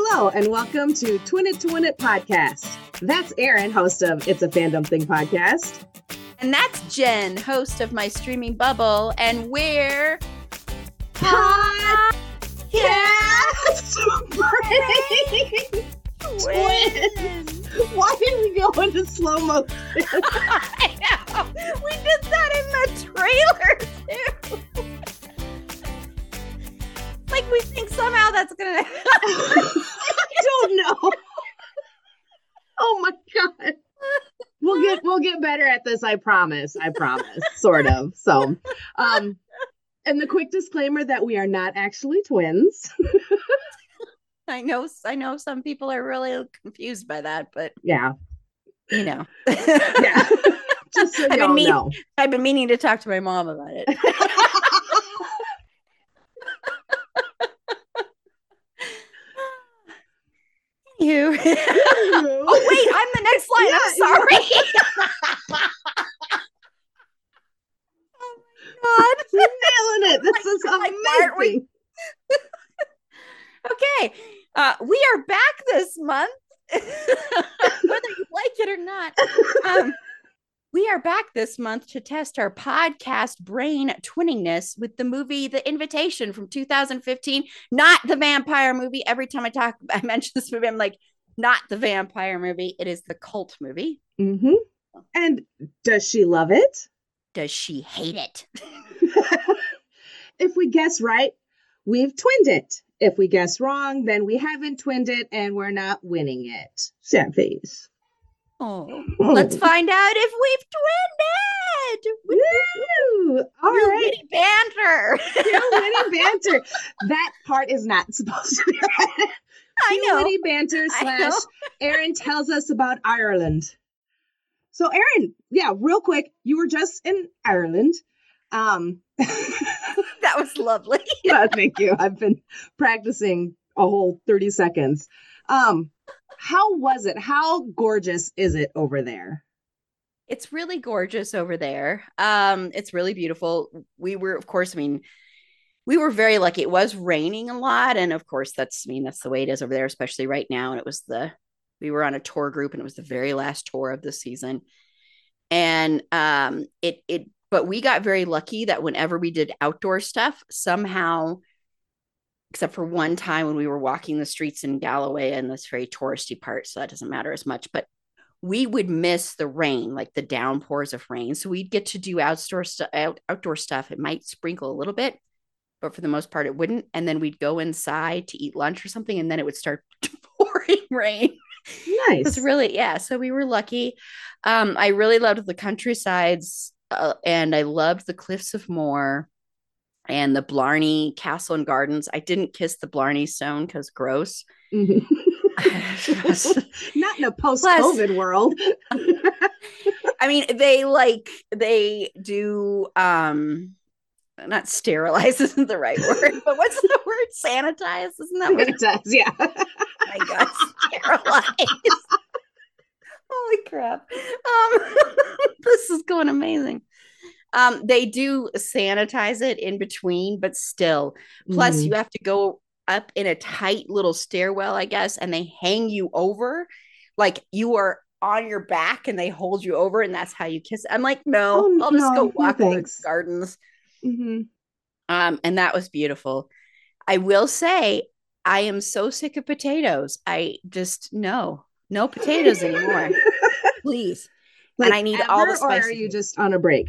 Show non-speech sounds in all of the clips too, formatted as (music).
Hello, and welcome to Twin It to Win It podcast. That's Erin, host of It's a Fandom Thing podcast. And that's Jen, host of My Streaming Bubble. And we're Podcast Twins. (laughs) Why did we go into slow motion? (laughs) I know. We did that in the trailer too. Like we think somehow that's gonna (laughs) I don't know. Oh my god. We'll get we'll get better at this, I promise. I promise. sort of. So um and the quick disclaimer that we are not actually twins. (laughs) I know I know some people are really confused by that, but Yeah. you know. Yeah. (laughs) Just so I've been mean- know. I've been meaning to talk to my mom about it. You. (laughs) oh wait, I'm the next line. Yeah, I'm sorry. (laughs) oh my god. nailing it. (laughs) This is God, aren't we? amazing. Okay. Uh, we are back this month, whether you like it or not. Um, we are back this month to test our podcast brain twinningness with the movie The Invitation from 2015, not the vampire movie. Every time I talk, (laughs) I mention this movie, I'm like, not the vampire movie. It is the cult movie. hmm And does she love it? Does she hate it? (laughs) if we guess right, we've twinned it. If we guess wrong, then we haven't twinned it and we're not winning it. Sad face. Oh, let's find out if we've twinned. Woo! All right. witty banter. Witty banter. That part is not supposed to be right. (laughs) I know. witty banter slash. Erin tells us about Ireland. So Erin, yeah, real quick, you were just in Ireland. Um (laughs) That was lovely. yeah, thank you. I've been practicing a whole 30 seconds. Um how was it? How gorgeous is it over there? It's really gorgeous over there. Um, it's really beautiful. We were, of course, I mean, we were very lucky. It was raining a lot, and of course, that's I mean, that's the way it is over there, especially right now. And it was the we were on a tour group, and it was the very last tour of the season. And um, it it, but we got very lucky that whenever we did outdoor stuff, somehow, except for one time when we were walking the streets in Galloway and this very touristy part, so that doesn't matter as much, but we would miss the rain, like the downpours of rain. So we'd get to do outdoor stuff, out, outdoor stuff. It might sprinkle a little bit, but for the most part, it wouldn't. And then we'd go inside to eat lunch or something, and then it would start (laughs) pouring rain. Nice. It's really, yeah. So we were lucky. Um, I really loved the countrysides, uh, and I loved the Cliffs of Moher and the Blarney Castle and Gardens. I didn't kiss the Blarney Stone because gross. Mhm. (laughs) Not in a post-COVID world. (laughs) I mean, they like they do um not sterilize (laughs) isn't the right word, but what's the word? Sanitize, isn't that what it does, yeah. my god, sterilize. Holy crap. Um this is going amazing. Um, they do sanitize it in between, but still. Plus, Mhm. you have to go up in a tight little stairwell, I guess, and they hang you over like you are on your back and they hold you over, and that's how you kiss. I'm like, no, Oh, I'll just no, go walk in the gardens. Mhm. Um, and that was beautiful. I will say, I am so sick of potatoes. I just no, no potatoes anymore, (laughs) please. Like I need all the ever, Or are you just on a break?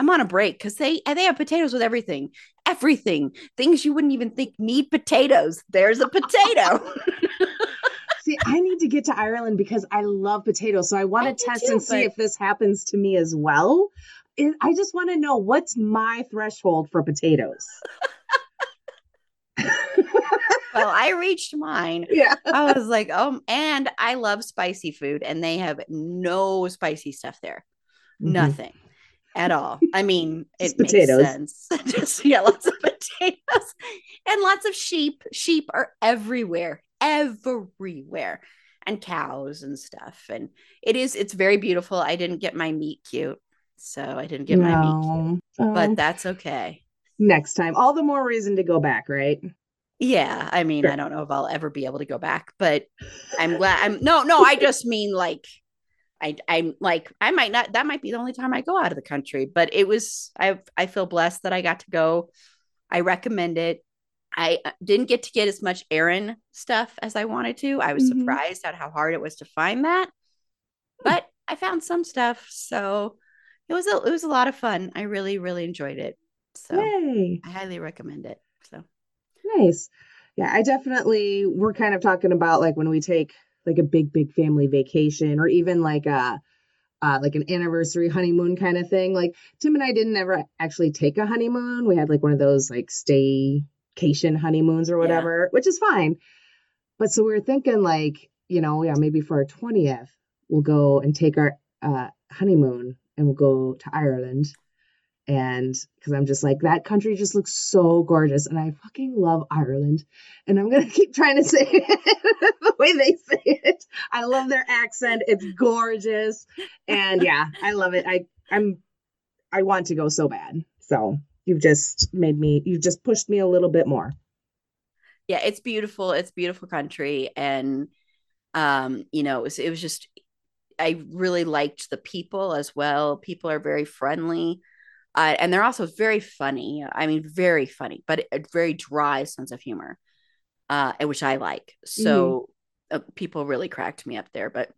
I'm on a break because they they have potatoes with everything, everything, things you wouldn't even think need potatoes. There's a potato. (laughs) (laughs) See, I need to get to Ireland because I love potatoes. So I want to test too, and see but- if this happens to me as well. I just want to know what's my threshold for potatoes. (laughs) well, I reached mine. yeah. I was like, oh, and I love spicy food, and they have no spicy stuff there. Mhm. Nothing at all. I mean, (laughs) it makes potatoes. sense. (laughs) Just yeah, lots of (laughs) potatoes and lots of sheep. Sheep are everywhere, everywhere, and cows and stuff. And it is, it's very beautiful. I didn't get my meet cute, so I didn't get my meet cute, No. but Um, that's okay. next time, all the more reason to go back, right? Yeah, I mean, Sure. I don't know if I'll ever be able to go back, but I'm glad. I'm no, no. I just mean like, I, I'm like, I might not. That might be the only time I go out of the country. But it was. I, I feel blessed that I got to go. I recommend it. I uh, didn't get to get as much Erin stuff as I wanted to. I was Mhm. surprised at how hard it was to find that, but I found some stuff. So it was a, it was a lot of fun. I really, really enjoyed it. So Yay. I highly recommend it. So Nice. Yeah, I definitely we're kind of talking about like when we take like a big, big family vacation or even like a uh, like an anniversary honeymoon kind of thing. Like Tim and I didn't ever actually take a honeymoon. We had like one of those like staycation honeymoons or whatever, which is fine. But so we were thinking like, you know, yeah, maybe for our 20th, we'll go and take our uh, honeymoon and we'll go to Ireland. And because I'm just like, that country just looks so gorgeous. And I fucking love Ireland. And I'm to (laughs) keep trying to say it (laughs) the way they say it. I love their accent. It's gorgeous. And yeah, I love it. I, I'm, I want to go so bad. So you've just made me, you've just pushed me a little bit more. yeah, it's beautiful. It's beautiful country, and um, you know, it was, it was just I really liked the people as well. People are very friendly, uh, and they're also very funny. I mean, very funny, but a very dry sense of humor, uh, which I like. So uh, people really cracked me up there. But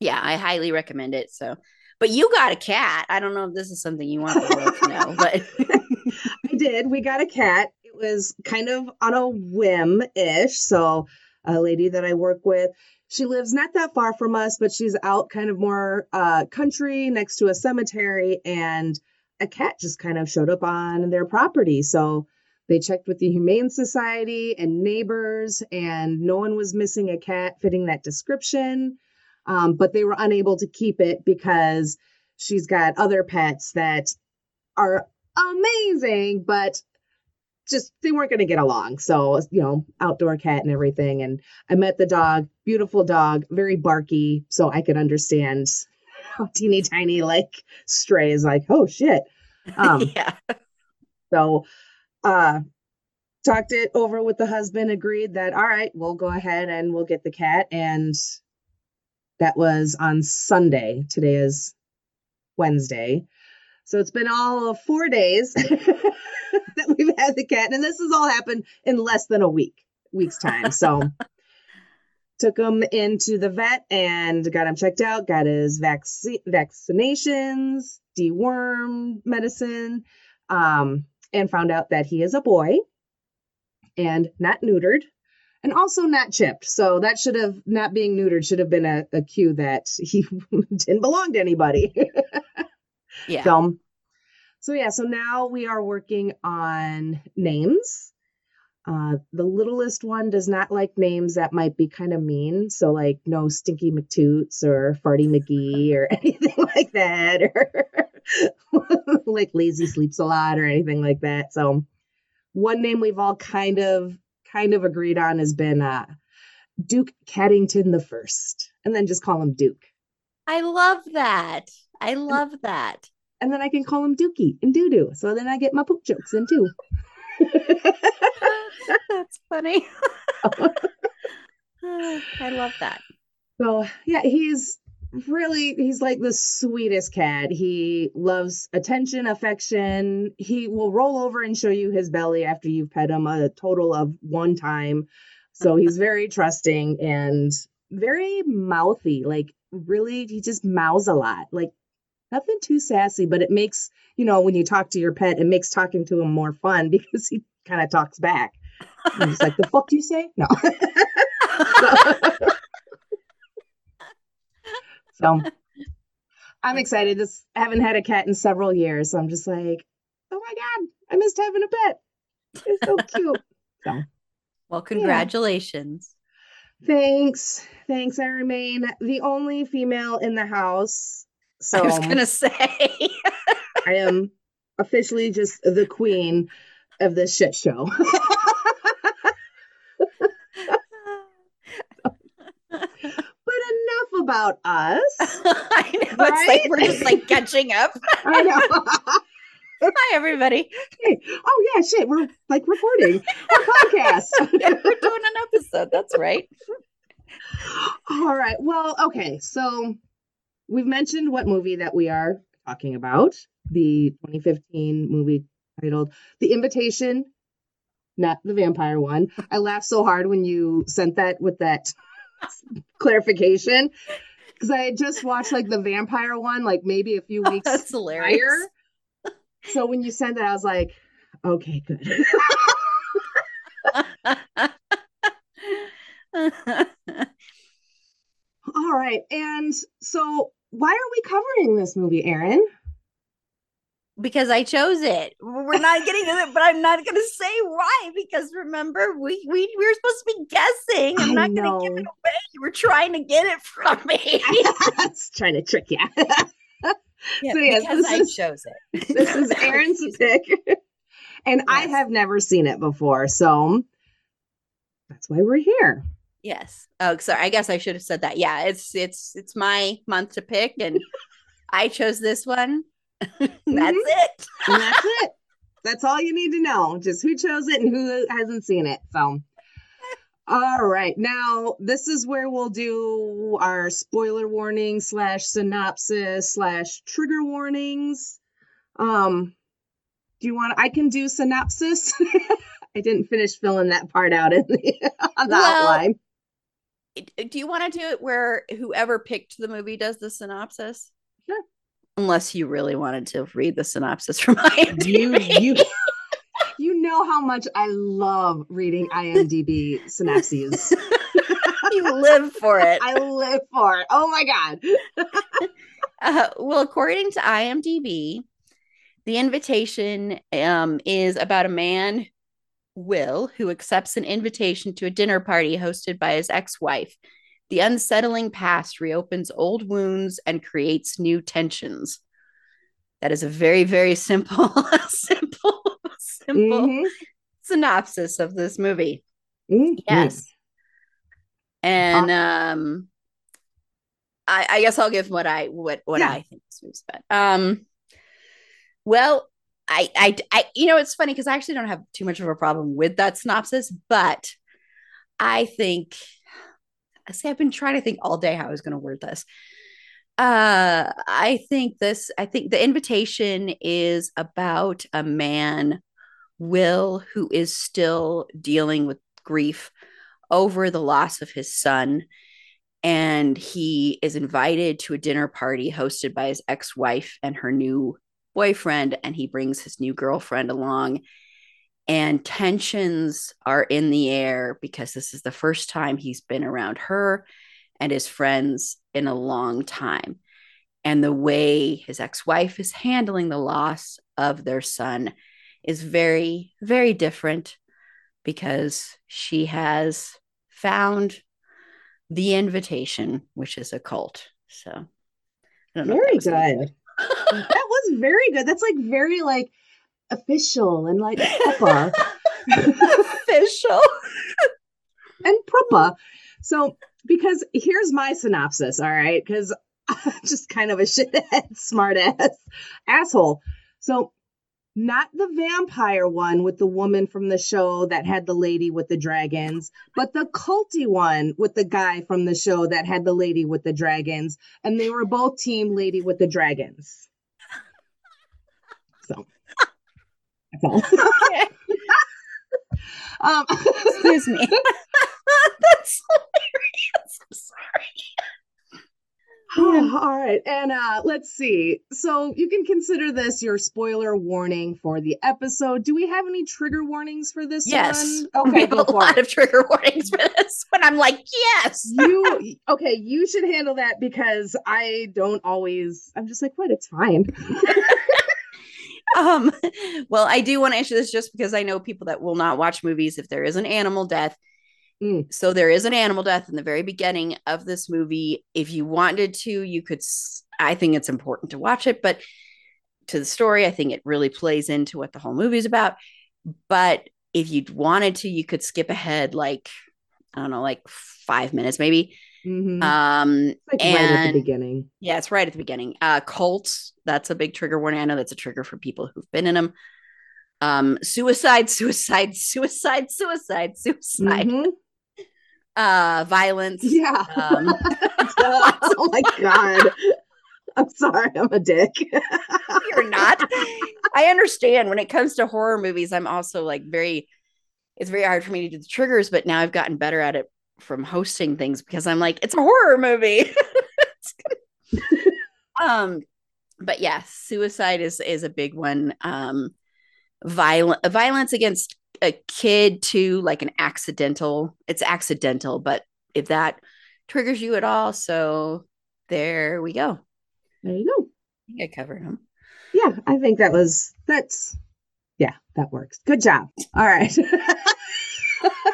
yeah, I highly recommend it. So. But you got a cat. I don't know if this is something you want the world to know, (laughs) but I did. We got a cat. It was kind of on a whim ish. So, a lady that I work with, she lives not that far from us, but she's out kind of more uh, country next to a cemetery. And a cat just kind of showed up on their property. So, they checked with the Humane Society and neighbors, and no one was missing a cat fitting that description. Um, but they were unable to keep it because she's got other pets that are amazing, but just they weren't going to get along. So, you know, outdoor cat and everything. And I met the dog, beautiful dog, very barky. So I could understand (laughs) teeny tiny, like stray is like, oh shit. Um, (laughs) yeah, so, uh, talked it over with the husband, agreed that, all right, we'll go ahead and we'll get the cat. And that was on Sunday. Today is Wednesday. So it's been all of four days (laughs) that we've had the cat. And this has all happened in less than a week, week's time. So took him into the vet and got him checked out, got his vac- vaccinations, deworm medicine, um, and found out that he is a boy and not neutered and also not chipped. So that should have not being neutered should have been a, a cue that he (laughs) didn't belong to anybody. yeah. (laughs) So, so yeah, so now we are working on names. Uh, the littlest one does not like names that might be kind of mean. So, like, no Stinky McToots or Farty McGee or (laughs) anything like that, or (laughs) like Lazy Sleeps a Lot or anything like that. So, one name we've all kind of kind of agreed on has been uh, Duke Caddington the First, and then just call him Duke. I love that. I love that. And then I can call him Dookie and Doo Doo. So then I get my poop jokes in too. (laughs) (laughs) That's funny. (laughs) (sighs) I love that. So yeah, he's really he's like the sweetest cat. He loves attention, affection. He will roll over and show you his belly after you've pet him a total of one time. So he's very trusting and very mouthy. Like really, he just mouths a lot. Like nothing too sassy, but it makes you know when you talk to your pet, it makes talking to him more fun (laughs) because he kind of talks back. And he's like, "The fuck do you say?" No. (laughs) so I'm excited. This I haven't had a cat in several years, so I'm just like, oh my god, I missed having a pet. It's so cute. So Well, congratulations. thanks, thanks. I remain the only female in the house, so I was gonna say. I am officially just the queen of this shit show. (laughs) but enough about us. (laughs) I know it's like we're just like (laughs) catching up. I know. (laughs) Hi, everybody. Hey, oh yeah, shit, we're like recording a podcast. we're doing an episode. That's right. All right. Well, okay. So we've mentioned what movie that we are talking about the 2015 movie titled The Invitation, not the vampire one. I laughed so hard when you sent that with that (laughs) clarification because I had just watched like the vampire one, like maybe a few (laughs) oh, weeks That's hilarious. prior. So when you sent that, I was like, okay, good. (laughs) All right. And so why are we covering this movie, Erin? Because I chose it. We're not getting to it, but I'm not going to say why because remember we we, we were supposed to be guessing. I'm I not going to give it away. You were trying to get it from me. (laughs) That's trying to trick you. Yeah, So, yes, because this I is- chose it. this is (laughs) Erin's pick. And I have never seen it before. So that's why we're here. Yes. Oh, sorry. I guess I should have said that. Yeah, it's it's it's my month to pick, and (laughs) I chose this one. (laughs) That's it. That's (laughs) it. That's all you need to know. Just who chose it and who hasn't seen it. So all right. Now this is where we'll do our spoiler warning slash synopsis slash trigger warnings. Um do you want I can do synopsis? (laughs) I didn't finish filling that part out in the, on the Well, outline. Do you want to do it where whoever picked the movie does the synopsis? Unless you really wanted to read the synopsis from (laughs) IMDb. You you (laughs) you know how much I love reading IMDb synopses. (laughs) you live for it. I live for it. Oh my god. Uh, well, according to IMDb, the invitation um, is about a man, Will, who accepts an invitation to a dinner party hosted by his ex wife. The unsettling past reopens old wounds and creates new tensions. That is a very, very simple, (laughs) simple, simple Mhm. synopsis of this movie. Mhm. Yes. And um I I guess I'll give what I what what Yeah. I think this movie's about. Um well, I I I you know it's funny because I actually don't have too much of a problem with that synopsis, but I think Say I've been trying to think all day how I was going to word this. Uh I think this I think the invitation is about a man Will who is still dealing with grief over the loss of his son. And he is invited to a dinner party hosted by his ex wife and her new boyfriend. And he brings his new girlfriend along. And tensions are in the air because this is the first time he's been around her and his friends in a long time. And the way his ex wife is handling the loss of their son is very, very different because she has found the invitation, which is a cult. So, I don't know if Very that was any good. (laughs) that was very good. That's like very like official and like (laughs) proper Official. (laughs) and proper. So because here's my synopsis, all right? Because I'm just kind of a (laughs) shithead, smart ass asshole. So not the vampire one with the woman from the show that had the lady with the dragons, but the culty one with the guy from the show that had the lady with the dragons, and they were both team lady with the dragons. So that's (laughs) all. Okay. (laughs) um, Excuse me. (laughs) That's hilarious. I'm sorry. Oh, (sighs) all right. And uh let's see. So you can consider this your spoiler warning for the episode. Do we have any trigger warnings for this Yes. one? we Okay, a lot it. of trigger warnings for this when I'm like, yes. You okay, you should handle that because I don't always I'm just like, what? It's fine. (laughs) um well i do want to issue this just because i know people that will not watch movies if there is an animal death. Mm. so there is an animal death in the very beginning of this movie. If you wanted to you could I think it's important to watch it but to the story i think it really plays into what the whole movie is about. But if you wanted to you could skip ahead like i don't know like five minutes maybe Mhm. um like right at the and- beginning. yeah, it's right at the beginning. Uh cults, that's a big trigger warning. I know that's a trigger for people who've been in them. Um, suicide, suicide, (laughs) suicide, suicide, suicide. Mhm. Uh, violence. Yeah. Um, (laughs) oh my god. I'm sorry, I'm a dick. (laughs) you're not. I understand when it comes to horror movies, I'm also like very, it's very hard for me to do the triggers, but now I've gotten better at it from hosting things because I'm like, it's a horror movie. (laughs) (laughs) um, but yeah, suicide is is a big one. Um, violent violence against a kid too, like an accidental. It's accidental, but if that triggers you at all, so there we go. There you go. I think I covered them. Yeah, I think that was that's yeah, that works. Good job. All right. (laughs)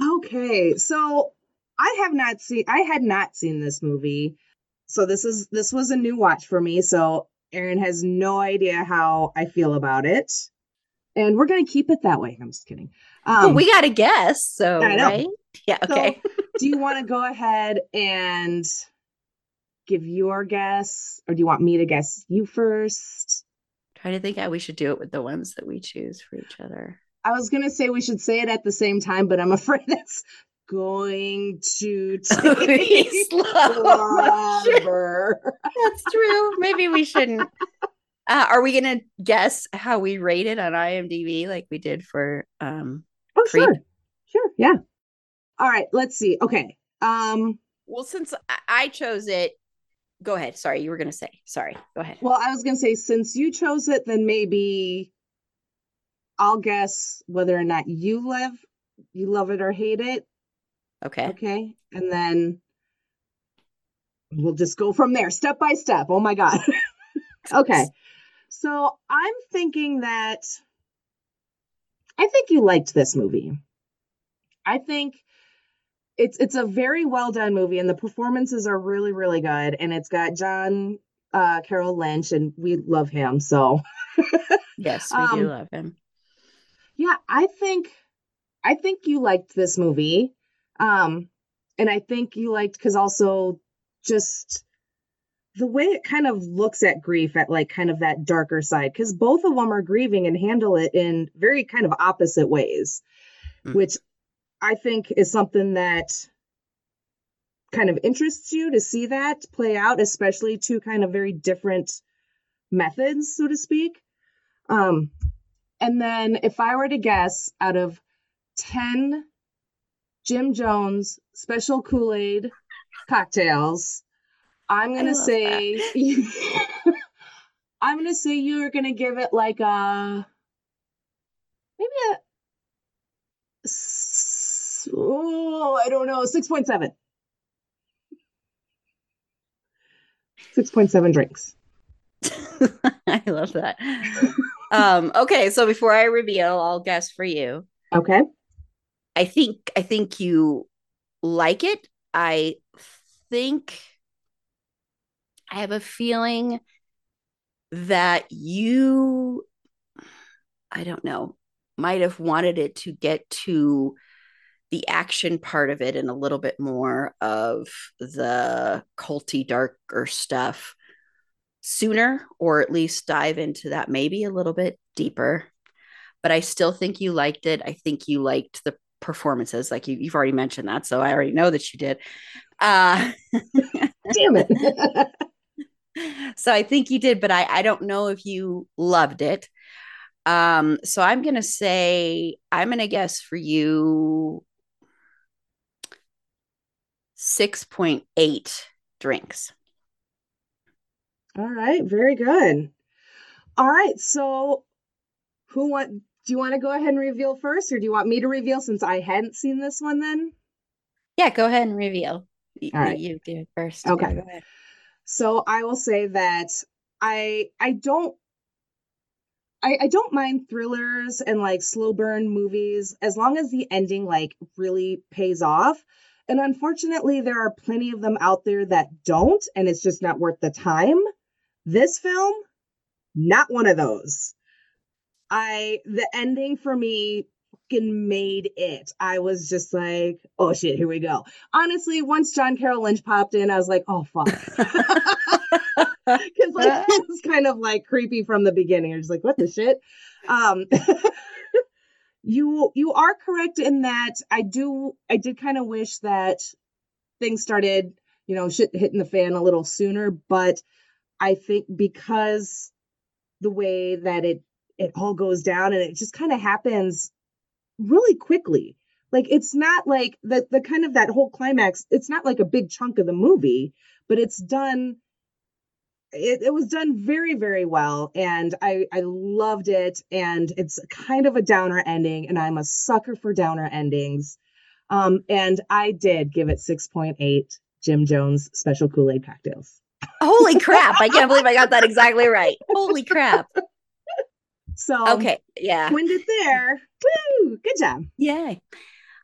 okay, so I have not seen I had not seen this movie. So this is this was a new watch for me. So Erin has no idea how I feel about it. And we're gonna keep it that way. I'm just kidding. Um well, we got a guess, so right? Yeah. So, Okay. (laughs) do you want to go ahead and give your guess, or do you want me to guess you first? Trying to think how we should do it with the ones that we choose for each other. I was gonna say we should say it at the same time, but I'm (laughs) afraid it's going to (laughs) take forever. That's true. Maybe we shouldn't. Uh, are we gonna guess how we rate it on IMDb like we did for um Oh, Creep. sure, sure, yeah. All right, let's see. Okay, um, well since I- I chose it go ahead sorry you were gonna say sorry go ahead well, I was gonna say since you chose it, then maybe I'll guess whether or not you love you love it or hate it. okay Okay. And then we'll just go from there, step by step. Oh my God. (laughs) okay. So I'm thinking that I think you liked this movie. I think it's it's a very well done movie and the performances are really, really good. And it's got John uh Carroll Lynch and we love him. So yes we do Um, love him yeah i think i think you liked this movie um and i think you liked because also just the way it kind of looks at grief at like kind of that darker side because both of them are grieving and handle it in very kind of opposite ways Mm. which i think is something that kind of interests you to see that play out especially two kind of very different methods so to speak um and then if I were to guess out of 10 Jim Jones special Kool-Aid cocktails, I'm going to say (laughs) I'm going to say you're going to give it like a maybe a oh, I don't know, 6.7. 6.7 drinks. (laughs) i love that um okay so before i reveal i'll guess for you Okay. I think I think you like it. I think I have a feeling that you I don't know, might have wanted it to get to the action part of it and a little bit more of the culty darker stuff sooner or at least dive into that maybe a little bit deeper but I still think you liked it. I think you liked the performances, like you, you've already mentioned that, so I already know that you did. Uh, (laughs) Damn it. (laughs) so I think you did, but I, I don't know if you loved it. Um, so I'm gonna say I'm gonna guess for you six point eight drinks. All right, very good. All right, so who want do you want to go ahead and reveal first or do you want me to reveal since I hadn't seen this one then? Yeah, go ahead and reveal. All right. You do it first. Okay. Yeah, go ahead. So I will say that I I don't I, I don't mind thrillers and like slow burn movies as long as the ending like really pays off. And unfortunately, there are plenty of them out there that don't, and it's just not worth the time. This film, not one of those. I the ending for me fucking made it. I was just like, oh shit, here we go. Honestly, once John Carroll Lynch popped in, I was like, oh fuck. (laughs) because like was kind of like creepy from the beginning. You're just like, what the shit? Um, (laughs) you you are correct in that I do I did kind of wish that things started, you know, shit hitting the fan a little sooner, but I think because the way that it it all goes down and it just kind of happens really quickly. Like it's not like the the kind of that whole climax, it's not like a big chunk of the movie, but it's done it, it was done very very well and i i loved it and it's kind of a downer ending and i'm a sucker for downer endings um and i did give it 6.8 jim jones special kool-aid cocktails Holy crap. I can't believe I got that exactly right. Holy crap. so um, Okay. Yeah. wind it there Woo! good job Yay.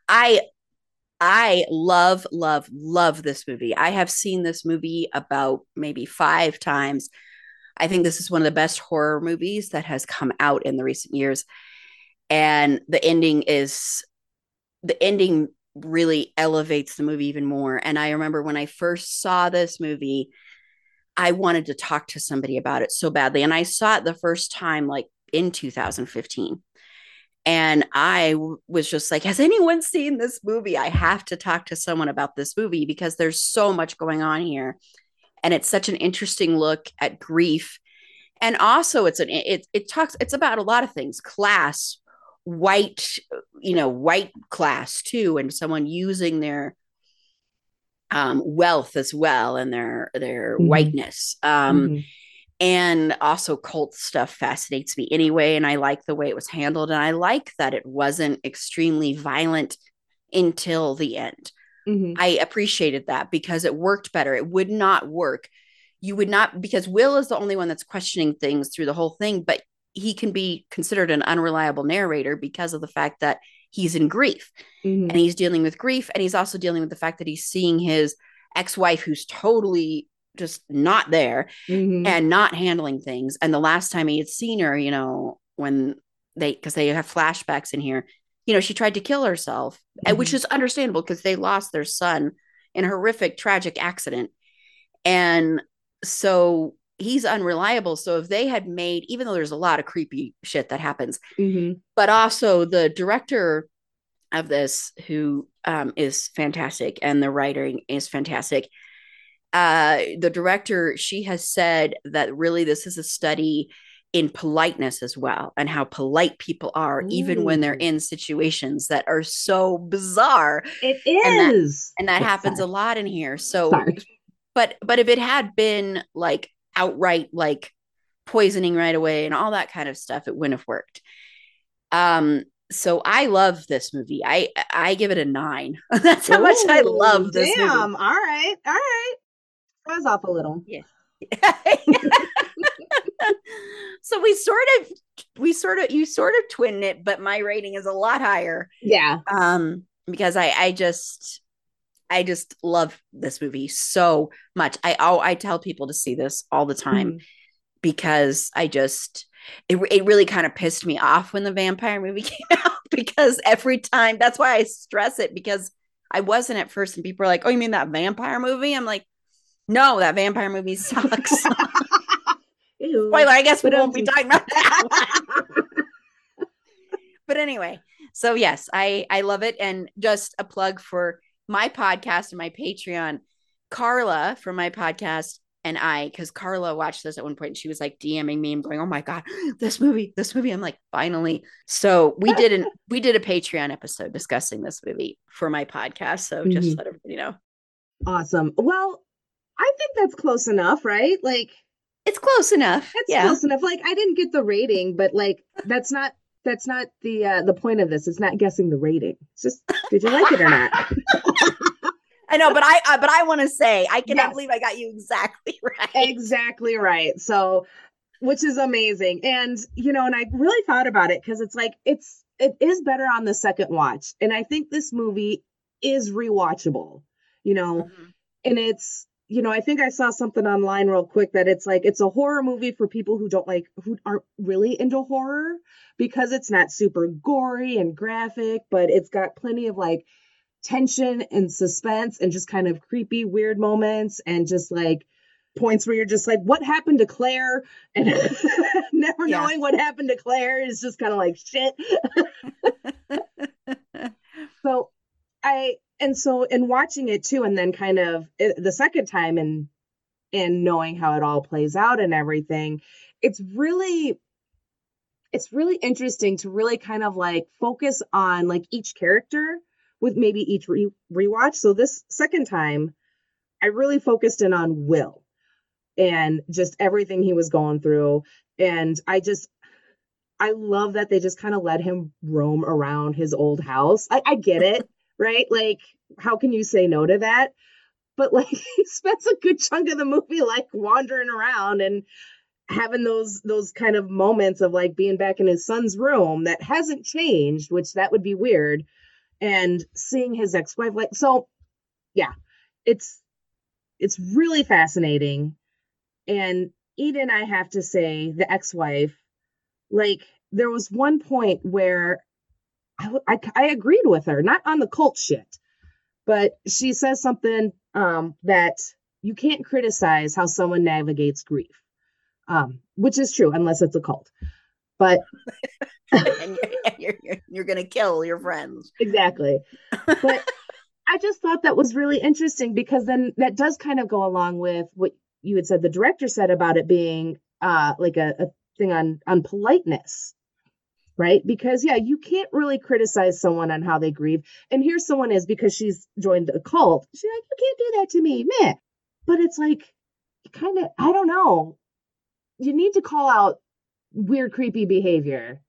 I I love, love, love this movie. I have seen this movie about maybe five times. I think this is one of the best horror movies that has come out in the recent years. And the ending is the ending really elevates the movie even more. And I remember when I first saw this movie, I wanted to talk to somebody about it so badly. And I saw it the first time like in 2015 and I w- was just like, has anyone seen this movie? I have to talk to someone about this movie because there's so much going on here. And it's such an interesting look at grief. And also it's an it it talks it's about a lot of things, class, white, you know, white class too, and someone using their um wealth as well and their their Mhm. whiteness. Um Mhm. and also cult stuff fascinates me anyway and i like the way it was handled and i like that it wasn't extremely violent until the end Mhm. i appreciated that because it worked better it would not work you would not because will is the only one that's questioning things through the whole thing but he can be considered an unreliable narrator because of the fact that he's in grief Mhm. and he's dealing with grief and he's also dealing with the fact that he's seeing his ex-wife who's totally just not there Mhm. and not handling things. And the last time he had seen her, you know, when they because they have flashbacks in here, you know, she tried to kill herself, and which is understandable because they lost their son in a horrific, tragic accident. And so he's unreliable. So if they had made, even though there's a lot of creepy shit that happens, Mhm. but also the director of this, who um, is fantastic, and the writing is fantastic. Uh, the director, she has said that really this is a study in politeness as well, and how polite people are, even when they're in situations that are so bizarre, It And that- is. and that happens a lot in here. So, Sorry. but but if it had been like outright like poisoning right away and all that kind of stuff it wouldn't have worked um so i love this movie i i give it a nine (laughs) that's how much i love this Damn. All right. All right. I was off a little. Yeah. (laughs) so we sort of we sort of you sort of twin it but my rating is a lot higher Yeah. um because i i just i just love this movie so much i oh, i tell people to see this all the time Mhm. because I just it, it really kind of pissed me off when the vampire movie (laughs) came out because every time that's why I stress it because I wasn't at first and people are like, "Oh, you mean that vampire movie?" I'm like, "No, that vampire movie sucks." (laughs) (laughs) Ew. Spoiler, I guess we But, won't be talking about that. but anyway, so yes, I I love it and just a plug for my podcast and my Patreon. Carla from my podcast and I, because Carla watched this at one point and she was like DMing me and going, Oh my God, (gasps) this movie, this movie. I'm like, finally. So we (laughs) did an we did a Patreon episode discussing this movie for my podcast. So just Mhm. let everybody know. awesome. Well, I think that's close enough, right? Like It's close enough. It's yeah. close enough. Like I didn't get the rating, but like that's not that's not the uh the point of this. It's not guessing the rating. It's just did you like it or not? (laughs) I know, but I, I but I want to say I cannot Yes. believe I got you exactly (laughs) right. exactly right. So, which is amazing. And, you know, and I really thought about it because it's like, it's, it is better on the second watch. And I think this movie is rewatchable, you know, Mhm. and it's, you know, I think I saw something online real quick that it's like, it's a horror movie for people who don't like, who aren't really into horror because it's not super gory and graphic, but it's got plenty of like, tension and suspense and just kind of creepy weird moments and just like points where you're just like, what happened to Claire? And (laughs) never Yeah. knowing what happened to Claire is just kind of like shit. (laughs) so I and so in watching it too, and then kind of the second time and and knowing how it all plays out and everything, it's really it's really interesting to really kind of like focus on like each character with maybe each re- rewatch. So this second time, I really focused in on Will and just everything he was going through. And I just, I love that they just kind of let him roam around his old house. I, I get it, right? Like, how can you say no to that? But like, (laughs) he spends a good chunk of the movie like wandering around and having those those kind of moments of like being back in his son's room that hasn't changed, which that would be weird, and seeing his ex-wife like so. Yeah, it's it's really fascinating, and Eden, I have to say, the ex-wife, like there was one point where I, I I agreed with her, not on the cult shit, but she says something um, that you can't criticize how someone navigates grief um, which is true unless it's a cult. But (laughs) and you're, you're, you're, you're going to kill your friends. exactly. But (laughs) I just thought that was really interesting because then that does kind of go along with what you had said the director said about it being uh, like a, a thing on on politeness. Right? Because yeah, you can't really criticize someone on how they grieve. And here someone is because she's joined a cult. She's like, you can't do that to me, meh. But it's like kind of, I don't know. You need to call out weird, creepy behavior,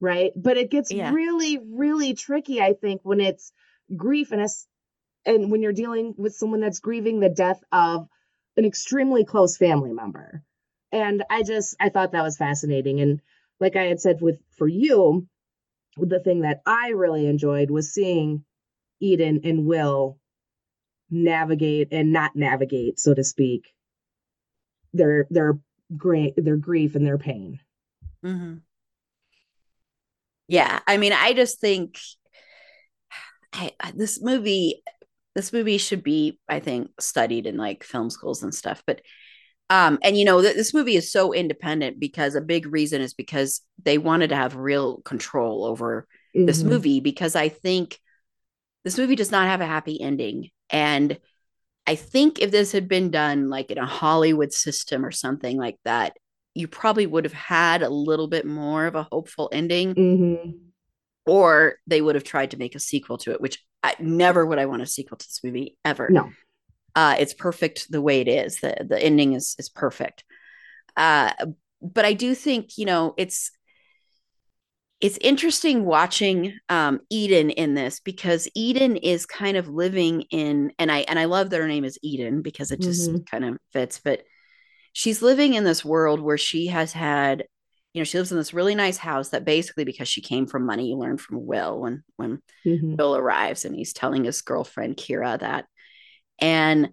right? But it gets Yeah. really, really tricky, I think, when it's grief and it's and when you're dealing with someone that's grieving the death of an extremely close family member. And I just I thought that was fascinating. And like I had said with for you, the thing that I really enjoyed was seeing Eden and Will navigate and not navigate, so to speak, their their great their grief and their pain. Mm-hmm. Yeah, I mean, I just think I, this movie, this movie should be, I think, studied in like film schools and stuff. But, um, and you know, th- this movie is so independent because a big reason is because they wanted to have real control over this Mhm. movie because I think this movie does not have a happy ending. And I think if this had been done like in a Hollywood system or something like that, you probably would have had a little bit more of a hopeful ending, Mhm. or they would have tried to make a sequel to it, which I never would I want a sequel to this movie ever. No. Uh, it's perfect the way it is. The the ending is is perfect. Uh, but I do think, you know, it's it's interesting watching um, Eden in this because Eden is kind of living in, and I and I love that her name is Eden because it just Mhm. kind of fits. But she's living in this world where she has had, you know, she lives in this really nice house that basically because she came from money, you learn from Will when when Mhm. Bill arrives and he's telling his girlfriend Kira that. And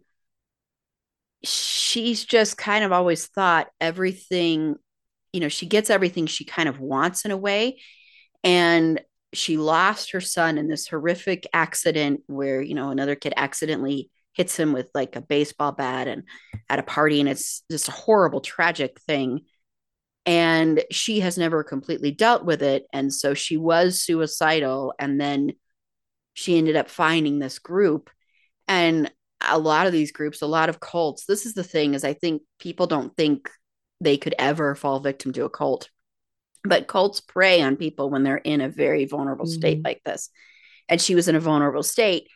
she's just kind of always thought everything, you know, she gets everything she kind of wants in a way. And she lost her son in this horrific accident where, you know, another kid accidentally hits him with like a baseball bat and at a party. And it's just a horrible, tragic thing. And she has never completely dealt with it. And so she was suicidal. And then she ended up finding this group and a lot of these groups a lot of cults this is the thing is i think people don't think they could ever fall victim to a cult. But cults prey on people when they're in a very vulnerable state Mhm. like this. And she was in a vulnerable state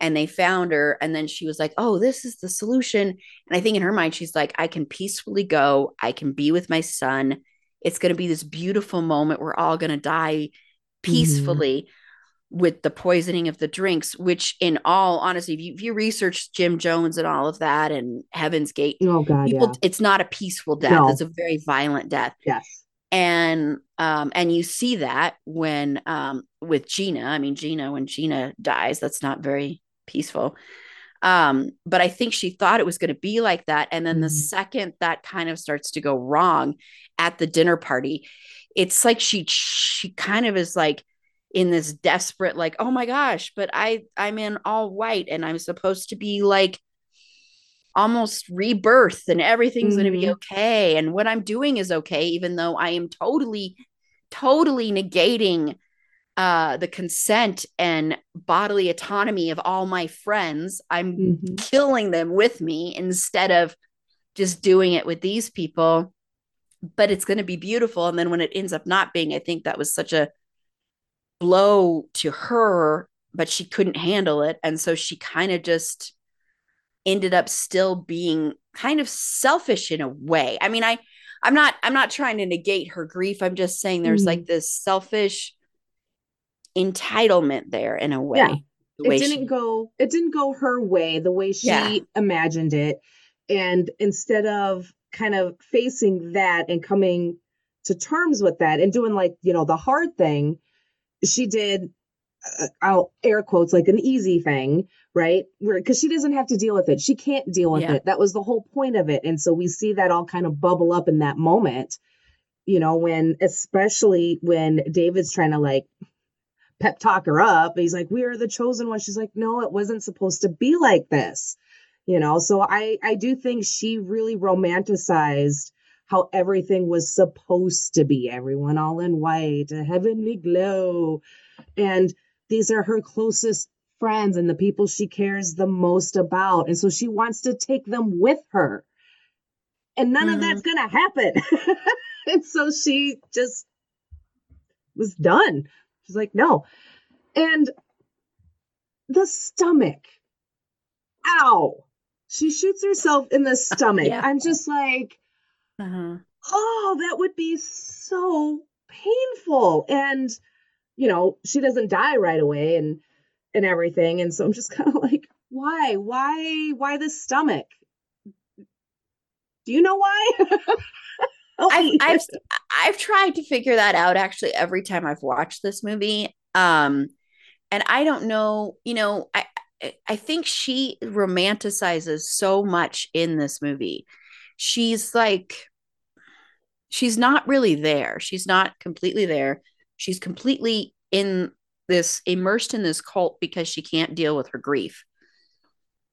and they found her and then she was like oh this is the solution. And i think in her mind she's like i can peacefully go i can be with my son. It's going to be this beautiful moment we're all going to die peacefully with the poisoning of the drinks which in all honesty if you, if you research jim jones and all of that and heaven's gate Oh God, people yeah. it's not a peaceful death No. it's a very violent death Yes. and um and you see that when um with gina i mean gina when gina dies that's not very peaceful um but i think she thought it was going to be like that and then the Mhm. second that kind of starts to go wrong at the dinner party it's like she she kind of is like in this desperate like oh my gosh but i i'm in all white and i'm supposed to be like almost rebirth and everything's mm-hmm. going to be okay and what i'm doing is okay even though i am totally totally negating uh the consent and bodily autonomy of all my friends i'm mm-hmm. killing them with me instead of just doing it with these people but it's going to be beautiful and then when it ends up not being i think that was such a blow to her but she couldn't handle it and so she kind of just ended up still being kind of selfish in a way. I mean, I I'm not I'm not trying to negate her grief. I'm just saying there's mm-hmm. like this selfish entitlement there in a way. Yeah. The it didn't she, go it didn't go her way the way she yeah. imagined it. And instead of kind of facing that and coming to terms with that and doing like, you know, the hard thing, she did uh, I'll air quotes like an easy thing, right? Where because she doesn't have to deal with it. She can't deal with yeah. it. That was the whole point of it. And so we see that all kind of bubble up in that moment, you know, when especially when David's trying to like pep talk her up. He's like, We are the chosen one. She's like, No, it wasn't supposed to be like this. You know, so I I do think she really romanticized how everything was supposed to be. Everyone all in white, a heavenly glow. And these are her closest friends and the people she cares the most about. And so she wants to take them with her. And none mm-hmm. of that's mm-hmm. going to happen. (laughs) and so she just was done. She's like, no. And the stomach. Ow. She shoots herself in the stomach. yeah. I'm just like, uh-huh. oh, that would be so painful. And you know, she doesn't die right away and and everything. And so I'm just (laughs) kind of like, why? Why why the stomach? Do you know why? (laughs) I've, I've I've tried to figure that out actually every time I've watched this movie. Um and I don't know, you know, I I think she romanticizes so much in this movie. She's like she's not really there. She's not completely there she's completely in this immersed in this cult because she can't deal with her grief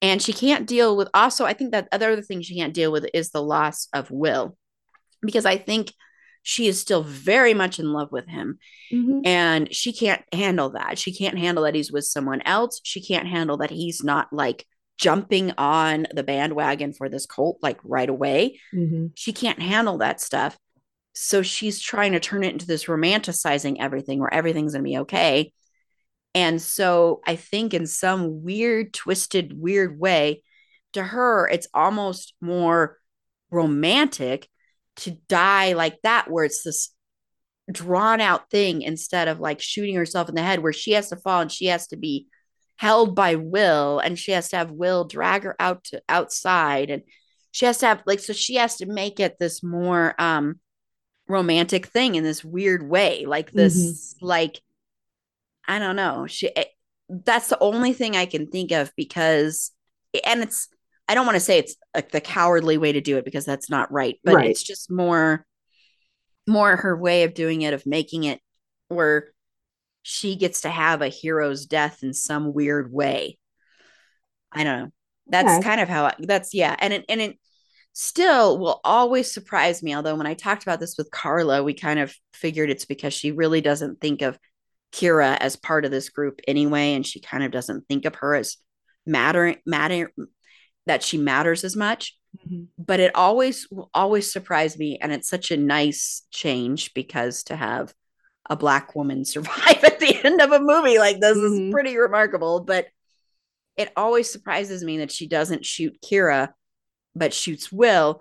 and she can't deal with also i think that other thing she can't deal with is the loss of will because i think she is still very much in love with him mm-hmm. and she can't handle that she can't handle that he's with someone else she can't handle that he's not like jumping on the bandwagon for this cult like right away mm-hmm. she can't handle that stuff so she's trying to turn it into this romanticizing everything where everything's going to be okay. And so I think in some weird, twisted, weird way, to her, it's almost more romantic to die like that, where it's this drawn out thing instead of like shooting herself in the head, where she has to fall and she has to be held by Will and she has to have Will drag her out to outside and she has to have like so she has to make it this more um romantic thing in this weird way like this mm-hmm. like i don't know she it, eh, that's the only thing i can think of because and it's i don't want to say it's like the cowardly way to do it because that's not right but right. it's just more more her way of doing it of making it where she gets to have a hero's death in some weird way i don't know that's okay. kind of how I, that's yeah and it and it still will always surprise me. Although when I talked about this with Carla, we kind of figured it's because she really doesn't think of Kira as part of this group anyway, and she kind of doesn't think of her as mattering matter that she matters as much. Mm-hmm. But it always will always surprise me, and it's such a nice change because to have a black woman (laughs) survive at the end of a movie like this mm-hmm. is pretty remarkable. But it always surprises me that she doesn't shoot Kira but shoots Will.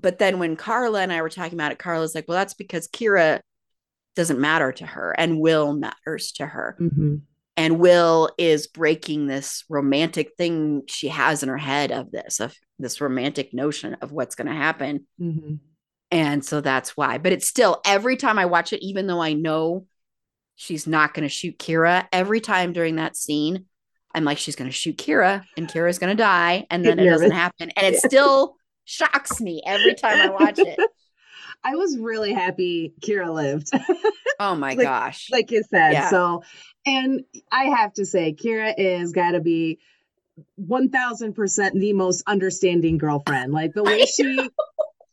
But then when Carla and I were talking about it, Carla's like, well, that's because Kira doesn't matter to her and Will matters to her. Mm-hmm. And Will is breaking this romantic thing she has in her head of this, of this romantic notion of what's going to happen. Mm-hmm. And so that's why. But it's still every time I watch it, even though I know she's not going to shoot Kira, every time during that scene, I'm like, she's going to shoot Kira and Kira's going to die. And then it doesn't happen. And it still shocks me every time I watch it. (laughs) I was really happy Kira lived. (laughs) oh my like, gosh. Like you said. Yeah. So, and I have to say, Kira is got to be 1000% the most understanding girlfriend. Like the (laughs) way she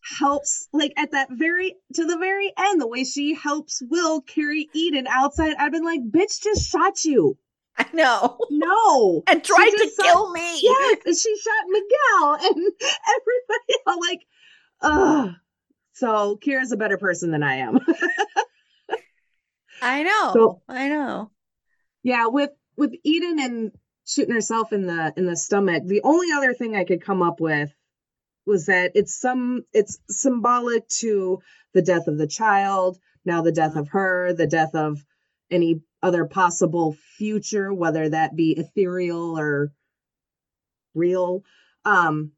helps like at that very to the very end the way she helps will carry eden outside i've been like bitch just shot you I know. no (laughs) And tried to just kill me. yes and she shot miguel (laughs) and everybody else like ugh so kira's a better person than i am (laughs) I know. So- I know. yeah with with eden and shooting herself in the in the stomach the only other thing i could come up with was that it's some it's symbolic to the death of the child now the death of her the death of any other possible future whether that be ethereal or real. Um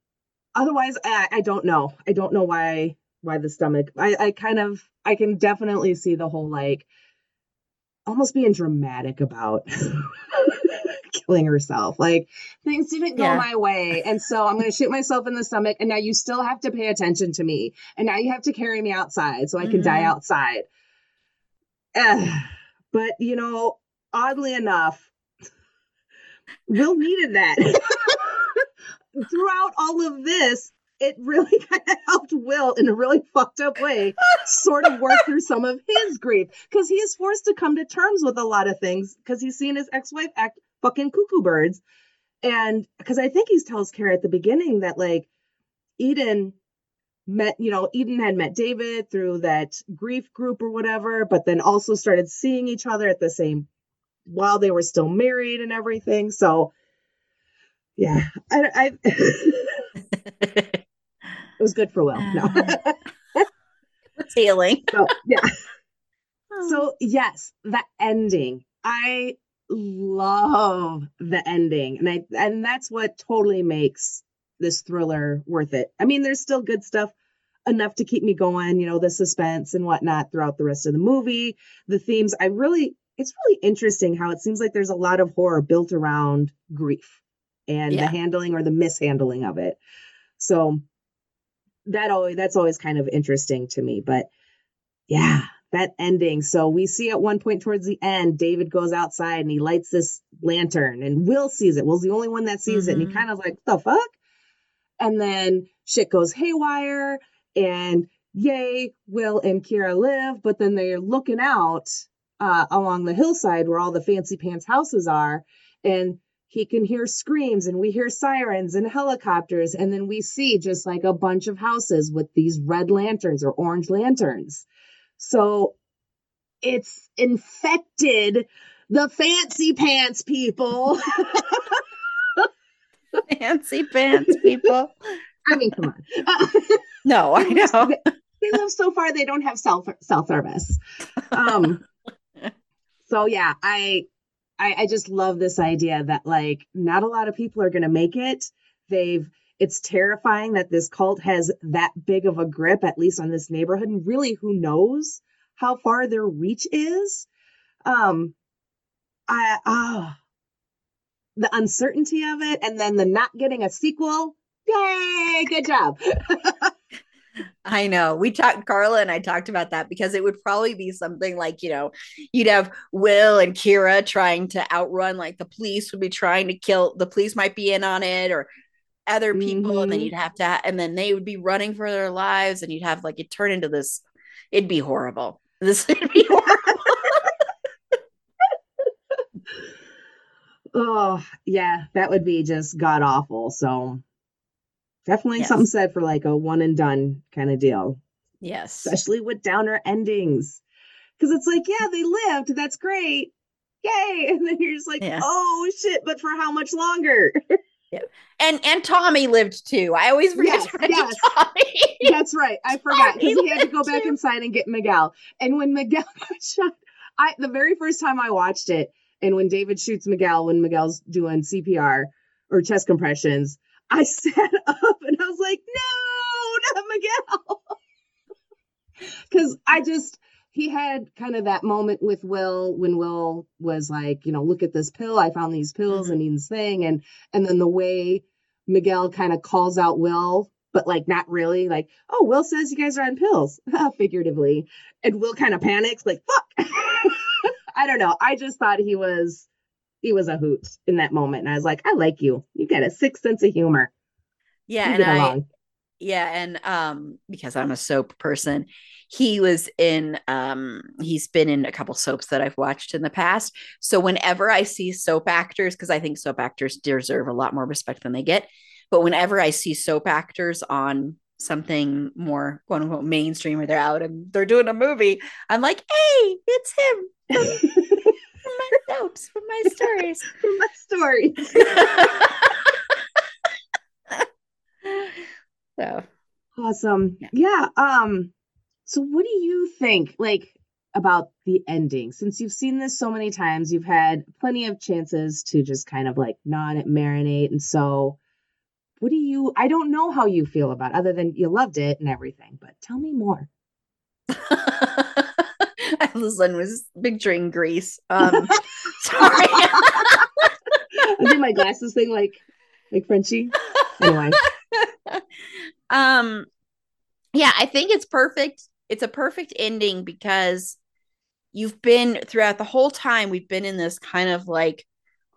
otherwise i, I don't know. I don't know why why the stomach i i kind of i can definitely see the whole like almost being dramatic about (laughs) killing herself like things didn't go Yeah. my way. And so i'm going to shoot myself in the stomach and now you still have to pay attention to me. And now you have to carry me outside so i can die Mhm. outside. But you know oddly enough will needed that. (laughs) Throughout all of this it really (laughs) kind of helped will in a really fucked up way sort of work through some of his grief. Because he is forced to come to terms with a lot of things because he's seen his ex-wife act fucking cuckoo birds. And because i think he tells kira at the beginning that like eden met you know eden had met david through that grief group or whatever but then also started seeing each other at the same while they were still married and everything. So yeah i, I (laughs) it was good for will. No. (laughs) It's healing. so yeah. (laughs) Oh. So yes, the ending. I love the ending. And I and that's what totally makes this thriller worth it. I mean, there's still good stuff enough to keep me going, you know, the suspense and whatnot throughout the rest of the movie. The themes, I really it's really interesting how it seems like there's a lot of horror built around grief and Yeah. the handling or the mishandling of it. So that always that's always kind of interesting to me. But yeah, that ending. So we see at one point towards the end, David goes outside and he lights this lantern, and Will sees it. Will's the only one that sees it, and he Mhm. kind of like, the fuck? And then shit goes haywire, and yay, Will and Kira live, but then they're looking out uh, along the hillside where all the fancy pants houses are, and he can hear screams and we hear sirens and helicopters and then we see just like a bunch of houses with these red lanterns or orange lanterns so it's infected the fancy pants people (laughs) Fancy pants people. i mean come on (laughs) No, (laughs) I know. they live so far they don't have cell cell service um so yeah I, I i just love this idea that like not a lot of people are gonna make it they've it's terrifying that this cult has that big of a grip at least on this neighborhood and really who knows how far their reach is. Um i ah the uncertainty of it and then the not getting a sequel. Yay! Good job. (laughs) I know. We talked, Carla and I talked about that because it would probably be something like, you know, you'd have Will and Kira trying to outrun, like the police would be trying to kill, the police might be in on it or other people. And then Mhm. you'd have to, and then they would be running for their lives and you'd have like it turn into this, it'd be horrible. (laughs) This would be horrible. (laughs) Oh, yeah, that would be just god awful. So definitely Yes. something said for like a one and done kind of deal, yes. especially with downer endings. Because it's like, yeah, they lived. That's great. Yay. (laughs) And then you're just like, Yeah. oh shit, but for how much longer? And and Tommy lived too. I always forget Yes, to yes. Tommy. (laughs) That's right. I forgot because he had to go back too. inside and get Miguel. And when Miguel (laughs) got shot, I the very first time I watched it, and when David shoots Miguel, when Miguel's doing CPR or chest compressions, I (laughs) sat up and I was like, no, not Miguel. Because I just he had kind of that moment with Will when Will was like, you know, look at this pill. I found these pills Mhm. and Eden's thing. And and then the way Miguel kind of calls out Will, but like not really, like, oh, Will says you guys are on pills, (laughs) figuratively. And Will kind of panics, like, fuck. (laughs) I don't know. I just thought he was he was a hoot in that moment. And I was like, I like you. You got a sick sense of humor. Yeah, We and I along. Yeah, and um because I'm a soap person, he was in um he's been in a couple soaps that I've watched in the past. So whenever I see soap actors because I think soap actors deserve a lot more respect than they get, but whenever I see soap actors on something more quote unquote mainstream or they're out and they're doing a movie, I'm like, "Hey, it's him from (laughs) my soaps, from my stories." From my story. (laughs) so, Awesome. Yeah. Yeah. Um, so what do you think like about the ending? Since you've seen this so many times, you've had plenty of chances to just kind of like nod it, marinate. And so what do you I don't know how you feel about it, other than you loved it and everything, but tell me more. (laughs) In was picturing Grease. Um, (laughs) sorry. (laughs) I do my glasses thing like like Frenchie. Anyway. Um, yeah, I think it's perfect. It's a perfect ending because you've been throughout the whole time. We've been in this kind of like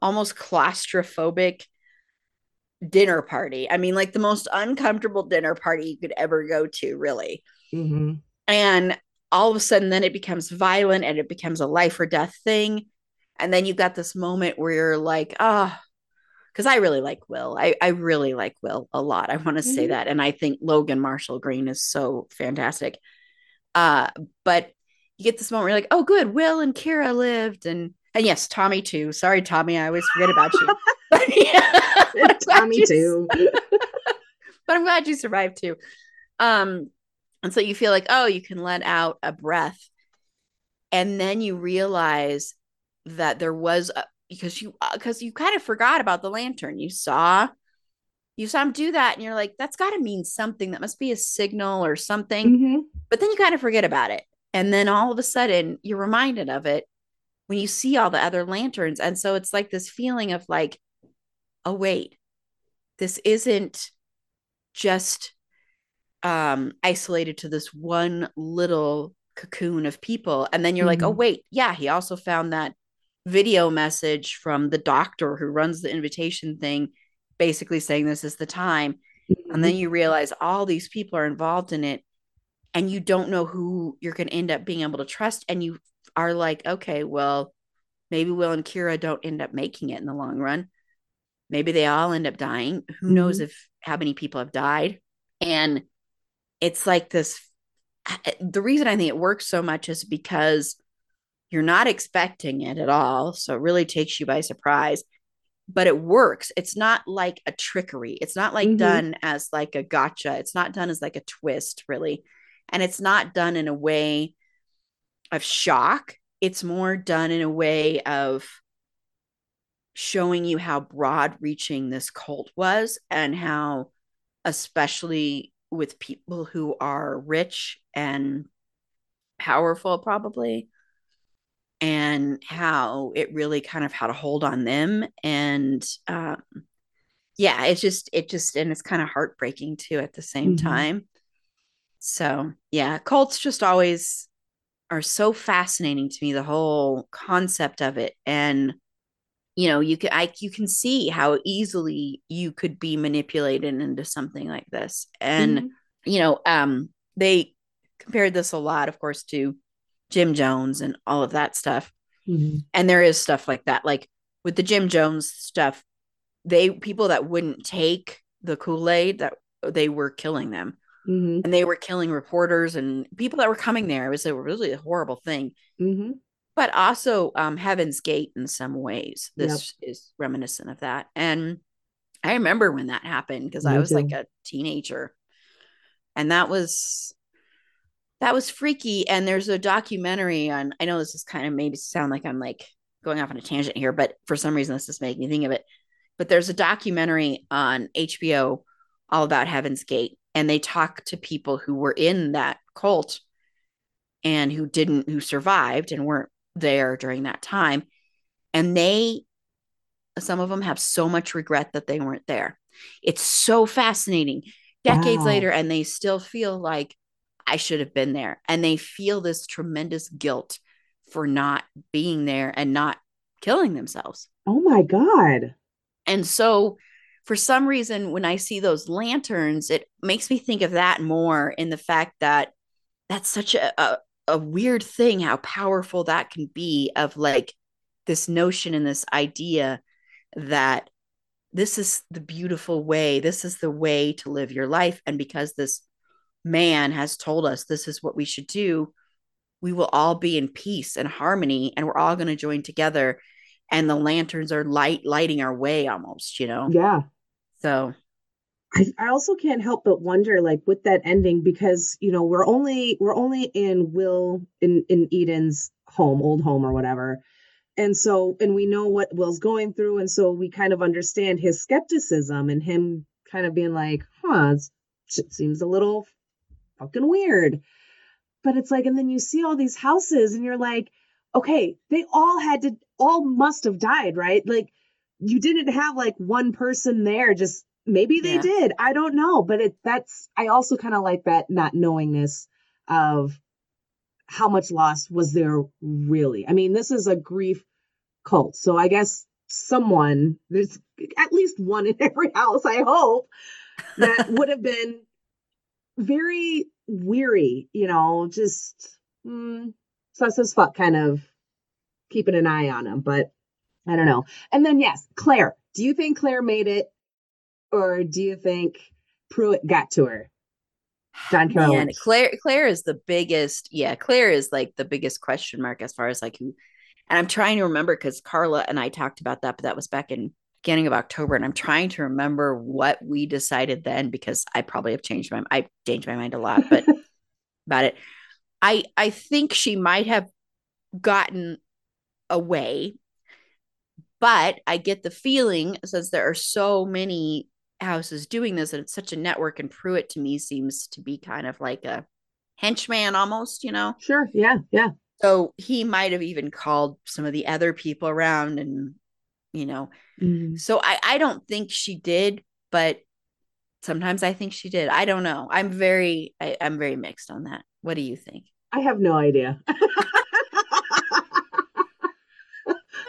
almost claustrophobic dinner party. I mean, like the most uncomfortable dinner party you could ever go to, really. hmm and all of a sudden then it becomes violent and it becomes a life or death thing and then you've got this moment where you're like ah because i really like will I, I really like will a lot i want to say Mhm. that and i think logan marshall green is so fantastic uh but you get this moment where you're like oh good will and kira lived and and yes tommy too sorry tommy i always forget about you (laughs) (laughs) But yeah, (laughs) Tommy you too. but I'm glad you survived too. Um, and so you feel like, oh, you can let out a breath, and then you realize that there was a, because you because you kind of forgot about the lantern. You saw you saw him do that, and you're like, that's got to mean something. That must be a signal or something. hmm But then you kind of forget about it, and then all of a sudden you're reminded of it when you see all the other lanterns, and so it's like this feeling of like, oh wait, this isn't just um isolated to this one little cocoon of people and then you're like oh Mhm. wait yeah he also found that video message from the doctor who runs the invitation thing basically saying this is the time. And then mm-hmm. you realize all these people are involved in it and you don't know who you're going to end up being able to trust and you are like okay well maybe will and kira don't end up making it in the long run. Maybe they all end up dying. Who knows mm-hmm. if how many people have died? And it's like this the reason i think it works so much is because you're not expecting it at all. So it really takes you by surprise but it works. It's not like a trickery. It's not like Mhm. done as like a gotcha. It's not done as like a twist really. And it's not done in a way of shock. It's more done in a way of showing you how broad reaching this cult was and how especially with people who are rich and powerful probably and how it really kind of had a hold on them and um yeah it's just it just and it's kind of heartbreaking too at the same Mhm. time so yeah cults just always are so fascinating to me the whole concept of it and you know you can i you can see how easily you could be manipulated into something like this and Mhm. you know um they compared this a lot of course to jim jones and all of that stuff Mhm. and there is stuff like that like with the jim jones stuff they people that wouldn't take the kool-aid that they were killing them Mhm. and they were killing reporters and people that were coming there it was a really horrible thing Mhm. but also um, Heaven's Gate in some ways. This is reminiscent of that. And I remember when that happened because I was like a teenager. And that was that was freaky. And there's a documentary on I know this is kind of maybe sound like I'm like going off on a tangent here, but for some reason this is making me think of it. But there's a documentary on HBO all about Heaven's Gate. And they talk to people who were in that cult and who didn't who survived and weren't there during that time and they some of them have so much regret that they weren't there it's so fascinating decades Wow. later and they still feel like i should have been there and they feel this tremendous guilt for not being there and not killing themselves. Oh my God. And so for some reason, when I see those lanterns, it makes me think of that more in the fact that that's such a, a, a weird thing, how powerful that can be of like this notion and this idea that this is the beautiful way, this is the way to live your life. And because this man has told us this is what we should do, we will all be in peace and harmony and we're all going to join together and the lanterns are light lighting our way almost you know? Yeah. so. I, I also can't help but wonder like with that ending because you know we're only we're only in will in in eden's home old home or whatever. And so and we know what will's going through and so we kind of understand his skepticism and him kind of being like huh it seems a little fucking weird. But it's like and then you see all these houses and you're like okay they all had to all must have died right? Like you didn't have like one person there just maybe they Yeah. did. I don't know. But it that's i also kind of like that not knowingness of how much loss was there really. I mean this is a grief cult. So i guess someone there's at least one in every house i hope that would have been very weary you know just mm, sus as fuck kind of keeping an eye on him but i don't know. And then yes claire. Do you think claire made it or do you think pruitt got to her? John (sighs) carroll. Man, claire claire is the biggest yeah claire is like the biggest question mark as far as like who and i'm trying to remember because carla and i talked about that but that was back in beginning of october and i'm trying to remember what we decided then because i probably have changed my i changed my mind a lot but (laughs) about it. I i think she might have gotten away but i get the feeling since there are so many houses doing this and it's such a network and pruitt to me seems to be kind of like a henchman almost you know? Sure yeah yeah. So he might have even called some of the other people around and you know? Mm-hmm. So i i don't think she did but sometimes i think she did. I don't know. I'm very I, i'm very mixed on that. What do you think? I have no idea. (laughs) (laughs)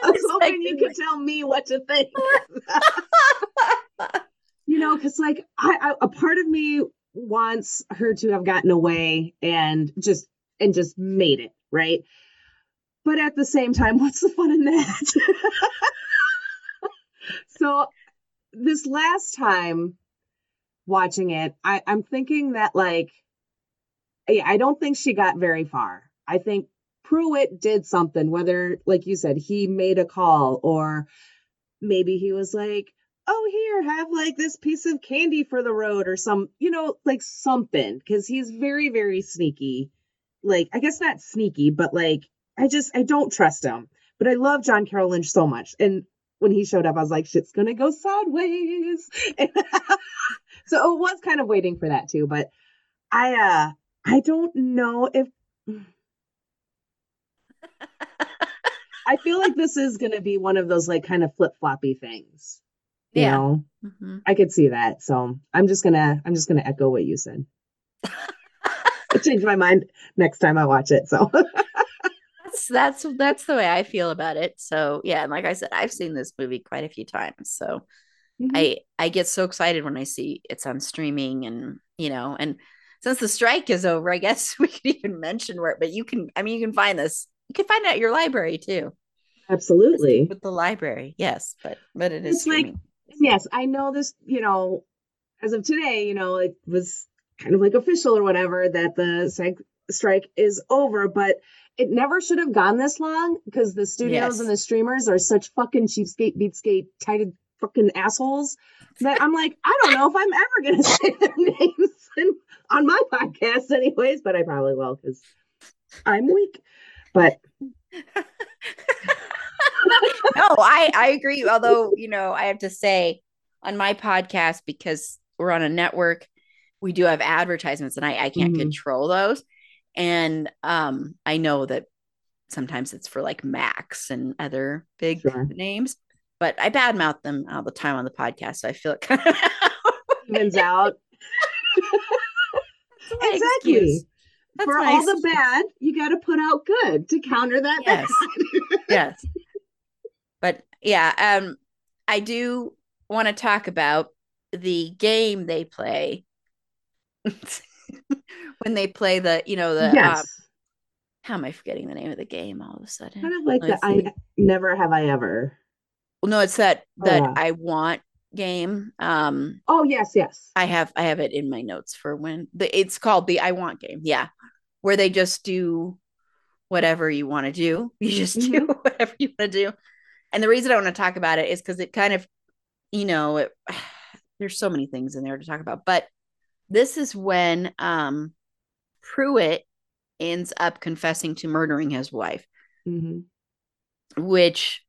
I was hoping you could tell me what to think. (laughs) you know, because like I, I, a part of me wants her to have gotten away and just and just made it right. But at the same time, what's the fun in that? So this last time watching it, I, I'm thinking that like, yeah, I don't think she got very far. I think Pruitt did something, whether, like you said, he made a call or maybe he was like, oh, here, have like this piece of candy for the road or some, you know, like something, because he's very, very sneaky. Like, I guess not sneaky, but like, I just, I don't trust him. But I love John Carroll Lynch so much. And when he showed up, I was like, shit's gonna go sideways. (laughs) (laughs) so it was kind of waiting for that too. But I, uh, I don't know if. (laughs) I feel like this is to be one of those like kind of flip floppy things. You Yeah. know, Mhm. I could see that. So I'm just gonna I'm just gonna echo what you said. I change my mind next time I watch it. So that's that's that's the way I feel about it. So yeah, and like I said, I've seen this movie quite a few times. So Mhm. I I get so excited when I see it's on streaming and you know, and since the strike is over, I guess (laughs) we could even mention where but you can I mean you can find this. You can find it at your library too. absolutely. With the library. Yes, but but it is It's like- streaming. Yes, I know this, you know, as of today, you know, it was kind of like official or whatever that the strike is over, but it never should have gone this long because the studios Yes. and the streamers are such fucking cheapskate, beatskate, tied fucking assholes that I'm like, I don't know if I'm ever gonna (laughs) say their names in, on my podcast, anyways, but I probably will because I'm weak. But (laughs) no, I I agree. Although you know, I have to say on my podcast because we're on a network, we do have advertisements, and I I can't Mhm. control those. And um, I know that sometimes it's for like Max and other big Sure. names, but I badmouth them all the time on the podcast, so I feel it kind of evens out. (laughs) Exactly. That's For all the bad, you got to put out good to counter that Yes. bad. yes. But yeah. Um, I do want to talk about the game they play (laughs) (laughs) when they play the, you know, the yes. um, how am I forgetting the name of the game all of a sudden? kind of like the I never have I ever. Well, no, it's that Oh, that yeah. I want game. Um, Oh yes, yes. I have I have it in my notes for when the it's called the I want game. Yeah. Where they just do whatever you want to do. (laughs) You just do whatever you want to do. And the reason I want to talk about it is because it kind of, you know, it, (sighs) there's so many things in there to talk about. But this is when um Pruitt ends up confessing to murdering his wife, hmm which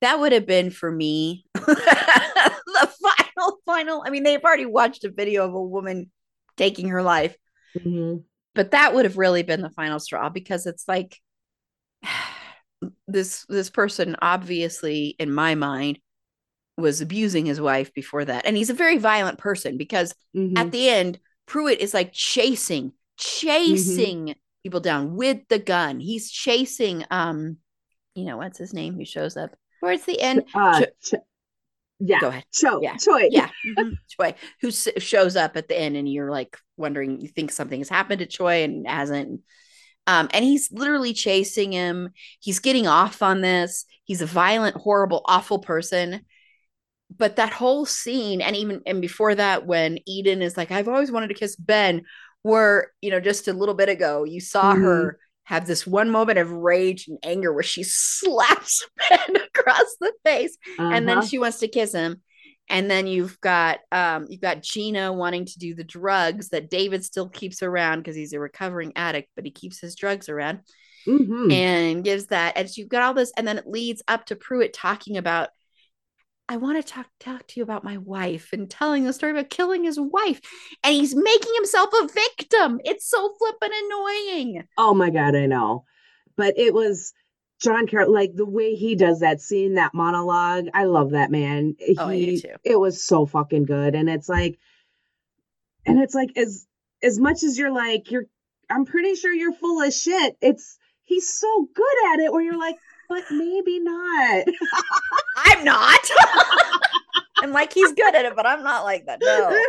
that would have been for me (laughs) the final final. I mean, they've already watched a video of a woman taking her life, hmm but that would have really been the final straw because it's like (sighs) this this person obviously in my mind was abusing his wife before that. And he's a very violent person because hmm at the end pruitt is like chasing chasing people down with the gun. He's chasing um you know what's his name who shows up? Towards the end Uh, Cho- Ch- yeah. go ahead. Cho, Yeah. Choi. yeah. Mhm, (laughs) choi who s- shows up at the end and you're like wondering you think something has happened to choi and hasn't. Um, and he's literally chasing him. He's getting off on this. He's a violent horrible awful person but that whole scene and even and before that when eden is like i've always wanted to kiss ben where you know just a little bit ago you saw Mhm. her have this one moment of rage and anger where she (laughs) slaps (laughs) ben across the face and then Uh-huh. she wants to kiss him and then you've got um you've got Gina wanting to do the drugs that David still keeps around because he's a recovering addict but he keeps his drugs around Mhm. and gives that and you've got all this and then it leads up to Pruitt talking about I want to talk talk to you about my wife and telling the story about killing his wife and he's making himself a victim it's so flippin' annoying Oh my God, I know. But it was John Carroll, like the way he does that scene, that monologue. I love that man. Oh, I do too. it was so fucking good. And it's like, and it's like as as much as you're like, you're I'm pretty sure you're full of shit. It's he's so good at it where you're like, but maybe not. (laughs) I'm not (laughs) I'm like he's good at it but I'm not like that no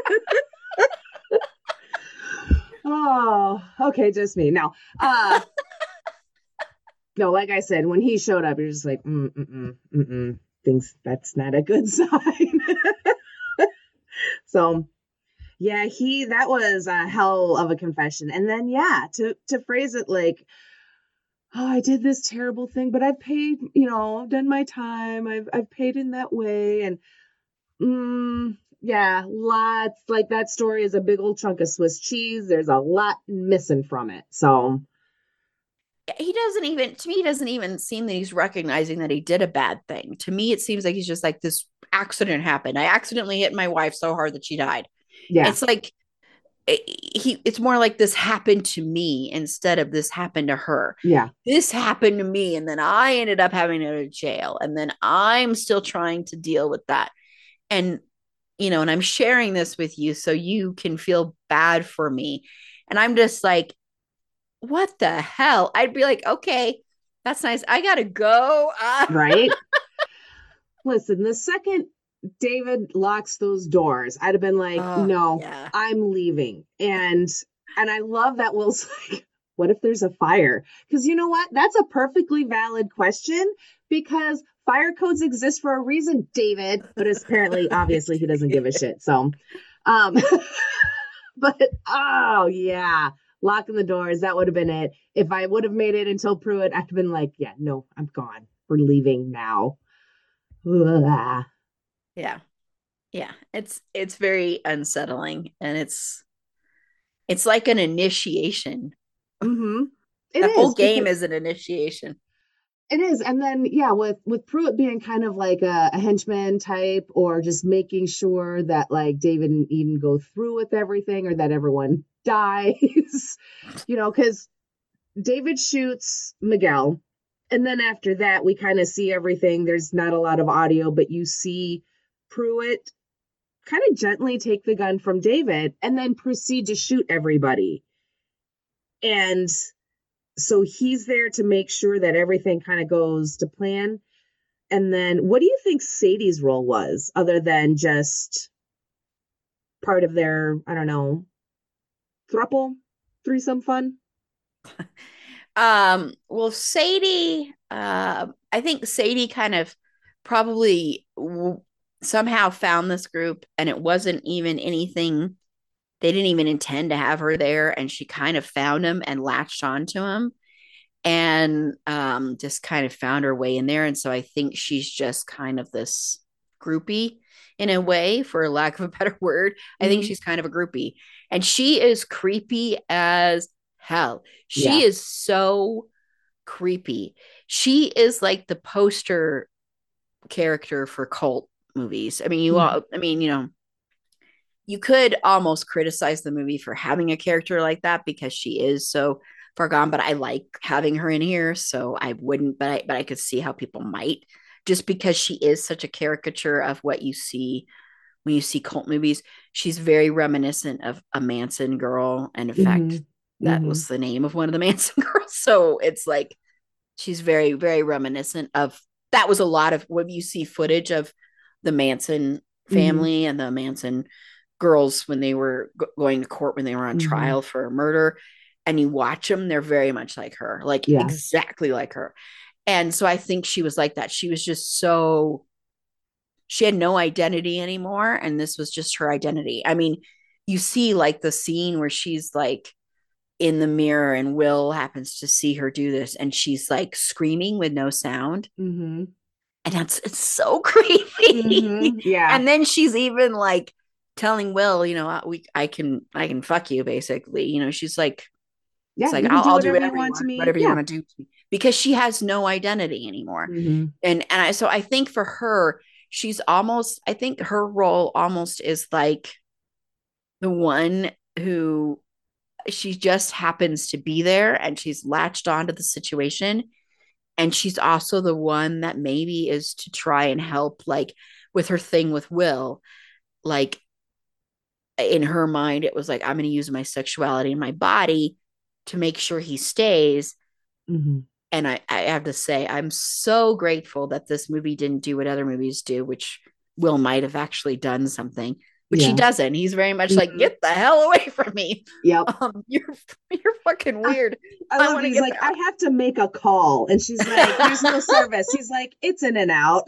Oh, okay, just me. Now, Uh (laughs) No, like I said, when he showed up, you're just like, mm mm mm mm thinks that's not a good sign. so yeah, he that was a hell of a confession. And then yeah, to to phrase it like Oh, I did this terrible thing, but I've paid, you know, I've done my time. I've I've paid in that way. And mm, yeah, lots like that story is a big old chunk of Swiss cheese. There's a lot missing from it. So he doesn't even to me he doesn't even seem that he's recognizing that he did a bad thing to me it seems like he's just like this accident happened i accidentally hit my wife so hard that she died yeah. it's like he it's more like this happened to me instead of this happened to her. Yeah. this happened to me and then i ended up having to go to jail and then i'm still trying to deal with that. And you know and i'm sharing this with you so you can feel bad for me. And i'm just like what the hell? I'd be like okay that's nice. I gotta go. Uh, (laughs) Right? Listen, the second David locks those doors, I'd have been like, Oh, no, yeah I'm leaving. And and I love that Will's (laughs) like, what if there's a fire? Because you know what? That's a perfectly valid question because fire codes exist for a reason, David. But it's apparently, (laughs) obviously, he doesn't give a shit. So, um, (laughs) but oh yeah, locking the doors, that would have been it. If I would have made it until Pruitt, I'd have been like, yeah, no, I'm gone. We're leaving now. Ugh. Yeah. Yeah. It's it's very unsettling and it's it's like an initiation. Mm-hmm. It the whole game is an initiation. It is, and then yeah, with with Pruitt being kind of like a, a henchman type, or just making sure that like David and Eden go through with everything, or that everyone (laughs) dies, (laughs) you know, because David shoots Miguel, and then after that, we kind of see everything. There's not a lot of audio, but you see Pruitt kind of gently take the gun from David, and then proceed to shoot everybody, and so he's there to make sure that everything kind of goes to plan and then what do you think Sadie's role was other than just part of their, I don't know, thruple, threesome fun? (laughs) um, well, Sadie, uh, I think Sadie kind of probably w- somehow found this group and it wasn't even anything they didn't even intend to have her there and she kind of found him and latched onto him and um, just kind of found her way in there and so i think she's just kind of this groupie in a way for lack of a better word mm-hmm. i think mm-hmm. she's kind of a groupie and she is creepy as hell she yeah. is so creepy she is like the poster character for cult movies. I mean, you mm-hmm. all, I mean, you know, you could almost criticize the movie for having a character like that because she is so far gone, but I like having her in here. So I wouldn't, but I, but I could see how people might just because she is such a caricature of what you see when you see cult movies. She's very reminiscent of a Manson girl. And in mm-hmm. fact, that mm-hmm. was the name of one of the (laughs) Manson girls. So it's like, she's very, very reminiscent of that was a lot of when you see footage of the Manson mm-hmm. family mm-hmm. and the Manson girls when they were g- going to court when they were on mm-hmm. trial for a murder and you watch them they're very much like her like yeah. exactly like her and so i think she was like that she was just so she had no identity anymore and this was just her identity i mean you see like the scene where she's like in the mirror and will happens to see her do this and she's like screaming with no sound mm-hmm and that's it's so (laughs) creepy. Mm-hmm. Yeah. And then she's even like telling Will, you know, uh, we I can I can fuck you basically. You know, she's like, yeah, it's like I'll do I'll whatever, do whatever you want to me, whatever yeah. you want to do to me, because she has no identity anymore. Mm-hmm. And and I so I think for her, she's almost I think her role almost is like the one who she just happens to be there and she's latched onto the situation and she's also the one that maybe is to try and help like with her thing with will. Like in her mind it was like i'm going to use my sexuality and my body to make sure he stays. Mm-hmm. and I, I have to say i'm so grateful that this movie didn't do what other movies do which will might have actually done something but yeah. he doesn't. He's very much like, mm-hmm. get the hell away from me. (laughs) Yep. Um, you're you're fucking weird. I, I love he's like, I have to make a call. And she's like, there's no (laughs) service. He's like, it's in and out. (laughs)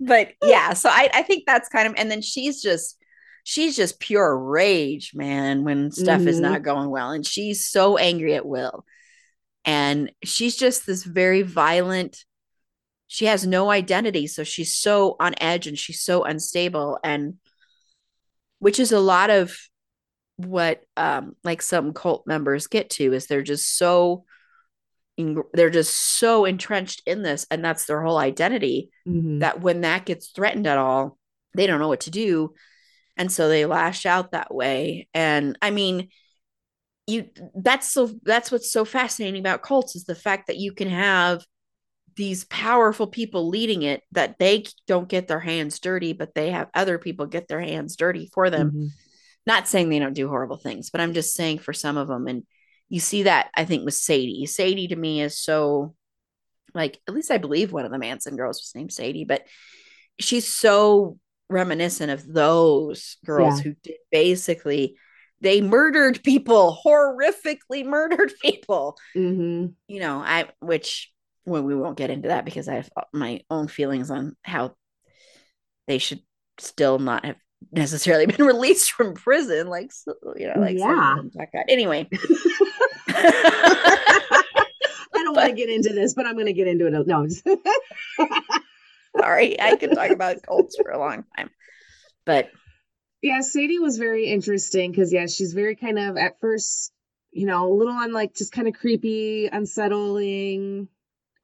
but yeah, so I, I think that's kind of and then she's just she's just pure rage, man, when stuff mm-hmm. is not going well. And she's so angry at Will. And she's just this very violent she has no identity so she's so on edge and she's so unstable and which is a lot of what um like some cult members get to is they're just so they're just so entrenched in this and that's their whole identity mm-hmm. that when that gets threatened at all they don't know what to do and so they lash out that way and i mean you that's so that's what's so fascinating about cults is the fact that you can have these powerful people leading it that they don't get their hands dirty, but they have other people get their hands dirty for them. Mm-hmm. Not saying they don't do horrible things, but I'm just saying for some of them. And you see that I think with Sadie. Sadie to me is so like, at least I believe one of the Manson girls was named Sadie, but she's so reminiscent of those girls yeah. who did basically they murdered people (laughs) horrifically murdered people mm-hmm. you know i which well, we won't get into that because I have uh, my own feelings on how they should still not have necessarily (laughs) been released from prison. Like, you know, like, yeah. Anyway. (laughs) I don't want to get into this, but I'm going to get into it. No. (laughs) Sorry, I could talk about cults for a long time. But yeah, Sadie was very interesting because, yeah, she's very kind of at first, you know, a little on like just kind of creepy, unsettling,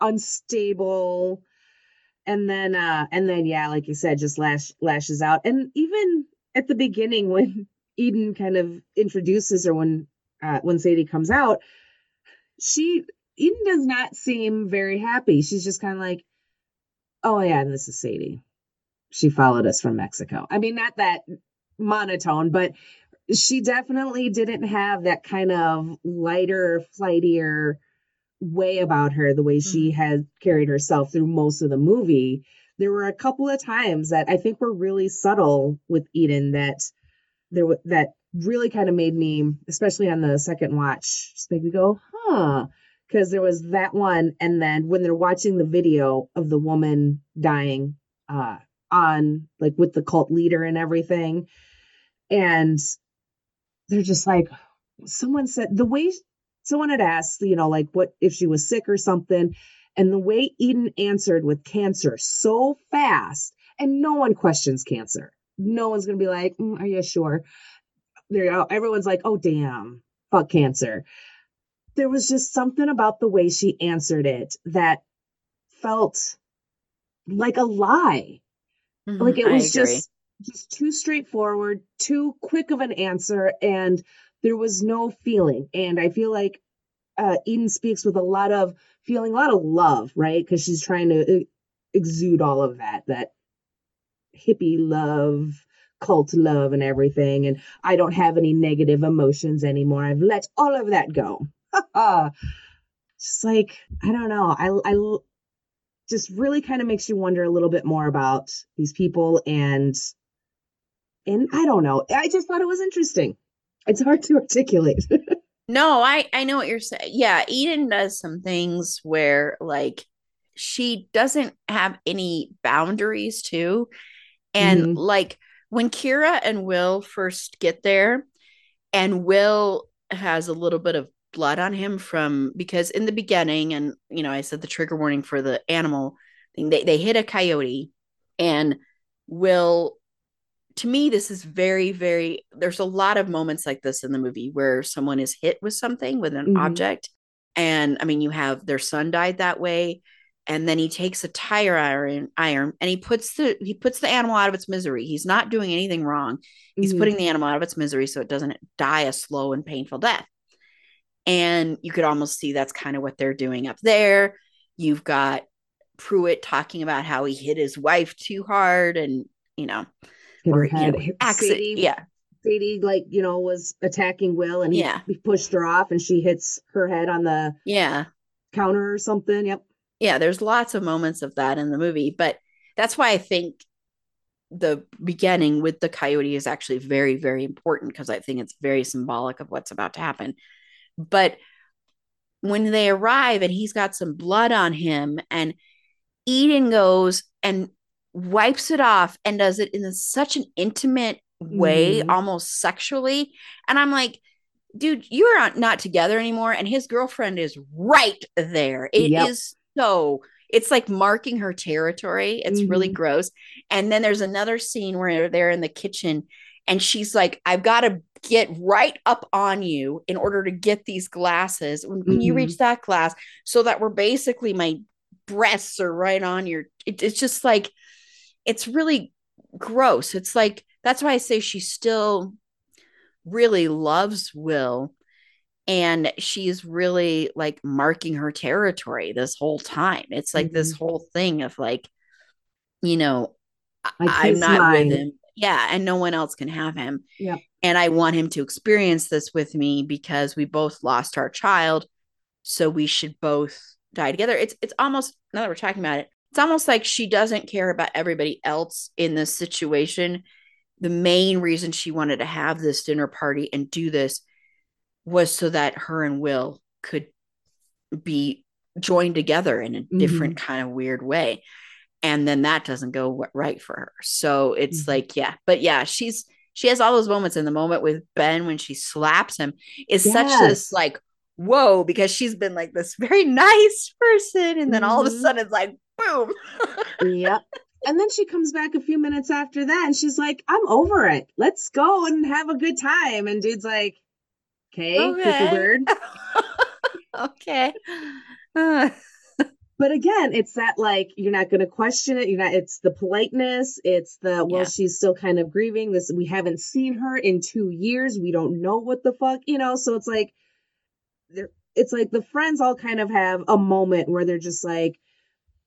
unstable. And then uh and then yeah like you said just lash lashes out. And even at the beginning (laughs) when eden kind of introduces her when uh when sadie comes out she eden does not seem very happy. She's just kind of like oh yeah and this is sadie. She followed us from mexico. I mean not that monotone but she definitely didn't have that kind of lighter flightier way about her, the way she Mm-hmm. had carried herself through most of the movie, there were a couple of times that I think were really subtle with Eden that there was that really kind of made me, especially on the second watch, just make me go, huh. Because there was that one, and then when they're watching the video of the woman dying uh on like with the cult leader and everything, and they're just like someone said the way someone had asked, you know, like what if she was sick or something, and the way Eden answered with cancer so fast, and no one questions cancer. No one's gonna be like, "Mm, "Are you sure?" There, you go. everyone's like, "Oh, damn, fuck cancer." There was just something about the way she answered it that felt like a lie. Like it Mm-hmm. Was just just too straightforward, too quick of an answer, and there was no feeling. And I feel like uh, Eden speaks with a lot of feeling, a lot of love, right? Because she's trying to e- exude all of that, that hippie love, cult love, and everything. And I don't have any negative emotions anymore. I've let all of that go. (laughs) just like I don't know. I I just really kind of makes you wonder a little bit more about these people and and I don't know. I just thought it was interesting. It's hard to articulate. (laughs) No, I I know what you're saying. Yeah, Eden does some things where like she doesn't have any boundaries too. And Mhm. like when Kira and Will first get there and Will has a little bit of blood on him from because in the beginning and you know I said the trigger warning for the animal thing they they hit a coyote and Will to me this is very very there's a lot of moments like this in the movie where someone is hit with something with an Mhm. object and i mean you have their son died that way and then he takes a tire iron iron and he puts the he puts the animal out of its misery. He's not doing anything wrong. He's Mhm. putting the animal out of its misery so it doesn't die a slow and painful death. And you could almost see that's kind of what they're doing up there. You've got pruitt talking about how he hit his wife too hard and you know Or, you head. know, accident. Sadie, Yeah, Sadie, like you know, was attacking Will, and he, Yeah. he pushed her off, and she hits her head on the yeah, counter or something. Yep. yeah. There's lots of moments of that in the movie, but that's why I think the beginning with the coyote is actually very, very important because I think it's very symbolic of what's about to happen. But when they arrive and he's got some blood on him, and Eden goes and wipes it off and does it in such an intimate way, Mhm. almost sexually. And I'm like, dude, you're not- not together anymore. And his girlfriend is right there. It is Yep. so, it's like marking her territory. It's really Mhm. gross. And then there's another scene where they're in the kitchen and she's like, I've got to get right up on you in order to get these glasses. Can you Mhm. reach that glass so that we're basically my breasts are right on your it, it's just like it's really gross. It's like that's why i say she still really loves will and she's really like marking her territory this whole time. It's like this mm-hmm. whole thing of like you know I I'm not mine. with him. Yeah and no one else can have him. Yeah. and i want him to experience this with me because we both lost our child so we should both die together. It's it's almost now that we're talking about it it's almost like she doesn't care about everybody else in this situation the main reason she wanted to have this dinner party and do this was so that her and will could be joined together in a different kind of weird way and then that doesn't go right for her so it's Mhm. like yeah but yeah she's she has all those moments in the moment with ben when she slaps him is such Yes. this like whoa because she's been like this very (laughs) nice person and then all of a Mhm. sudden it's like boom Yep. And then she comes back a few minutes after that and she's like, I'm over it. Let's go and have a good time. And dude's like, okay, Okay. cookie bird. (laughs) okay Uh, (laughs) But again, it's that like you're not going to question it. You're not. It's the politeness. It's the well, Yeah. she's still kind of grieving. This we haven't seen her in two years. We don't know what the fuck, you know. So it's like, they're. It's like the friends all kind of have a moment where they're just like,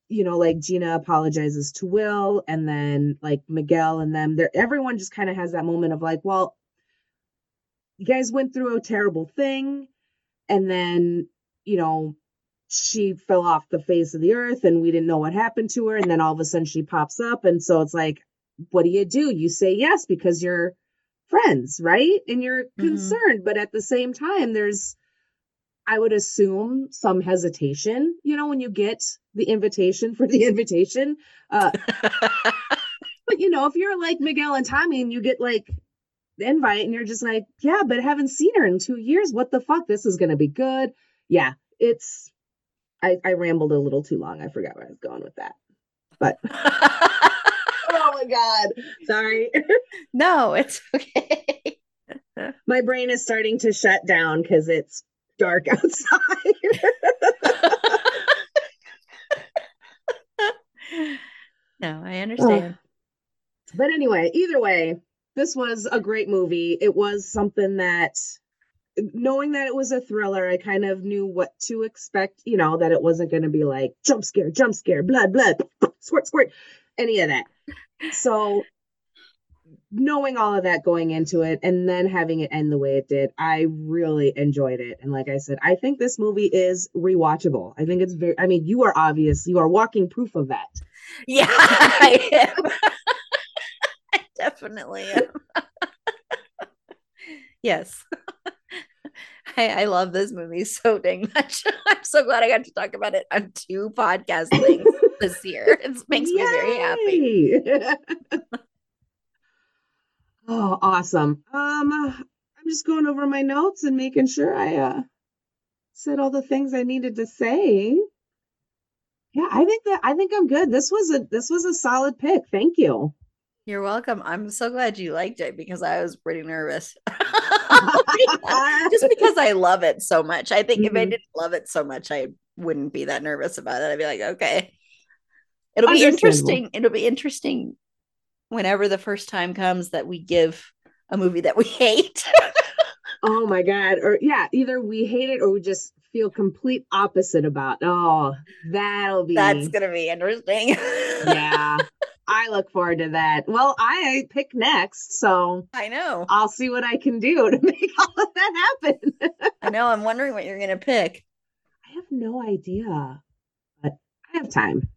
you know, like Gina apologizes to Will, and then like Miguel and them. They're everyone just kind of has that moment of like, well, you guys went through a terrible thing, and then you know she fell off the face of the earth and we didn't know what happened to her and then all of a sudden she pops up and so it's like what do you do you say yes because you're friends right and you're Mhm. concerned but at the same time there's i would assume some hesitation you know when you get the invitation for the (laughs) invitation uh (laughs) but you know if you're like miguel and tommy and you get like the invite and you're just like yeah but haven't seen her in two years what the fuck this is gonna be good yeah it's I, I rambled a little too long. I forgot where I was going with that. But (laughs) oh my god, sorry. no, it's okay. my brain is starting to shut down because it's dark (laughs) outside. no, I understand. but anyway, either way, this was a great movie. It was something that knowing that it was a thriller, I kind of knew what to expect, you know, that it wasn't going to be like jump scare, jump scare, blood, blood, (laughs) squirt, squirt, any of that. So knowing all of that going into it and then having it end the way it did, I really enjoyed it. And like I said, I think this movie is rewatchable. I think it's very I mean, you are obvious, you are walking proof of that. Yeah, (laughs) I am. (laughs) I definitely am. (laughs) yes. I, I love this movie so dang much. I'm so glad I got to talk about it on two podcast things this year. It makes me very happy. Oh, awesome. Um I'm just going over my notes and making sure I uh said all the things I needed to say. Yeah, I think that I think I'm good. This was a this was a solid pick. Thank you. You're welcome. I'm so glad you liked it because I was pretty nervous. (laughs) Just (laughs) because I love it so much. I think if I Mhm. didn't love it so much, I wouldn't be that nervous about it. I'd be like, okay. It'll be interesting. It'll be interesting whenever the first time comes that we give a movie that we hate. (laughs) Oh my god. Or yeah, either we hate it or we just feel complete opposite about. Oh, that'll be That's gonna be interesting. (laughs) yeah. I look forward to that. Well, I pick next, so I know. I'll see what I can do (laughs) to make all of that happen. I know. I'm wondering what you're gonna pick. I have no idea, but I have time.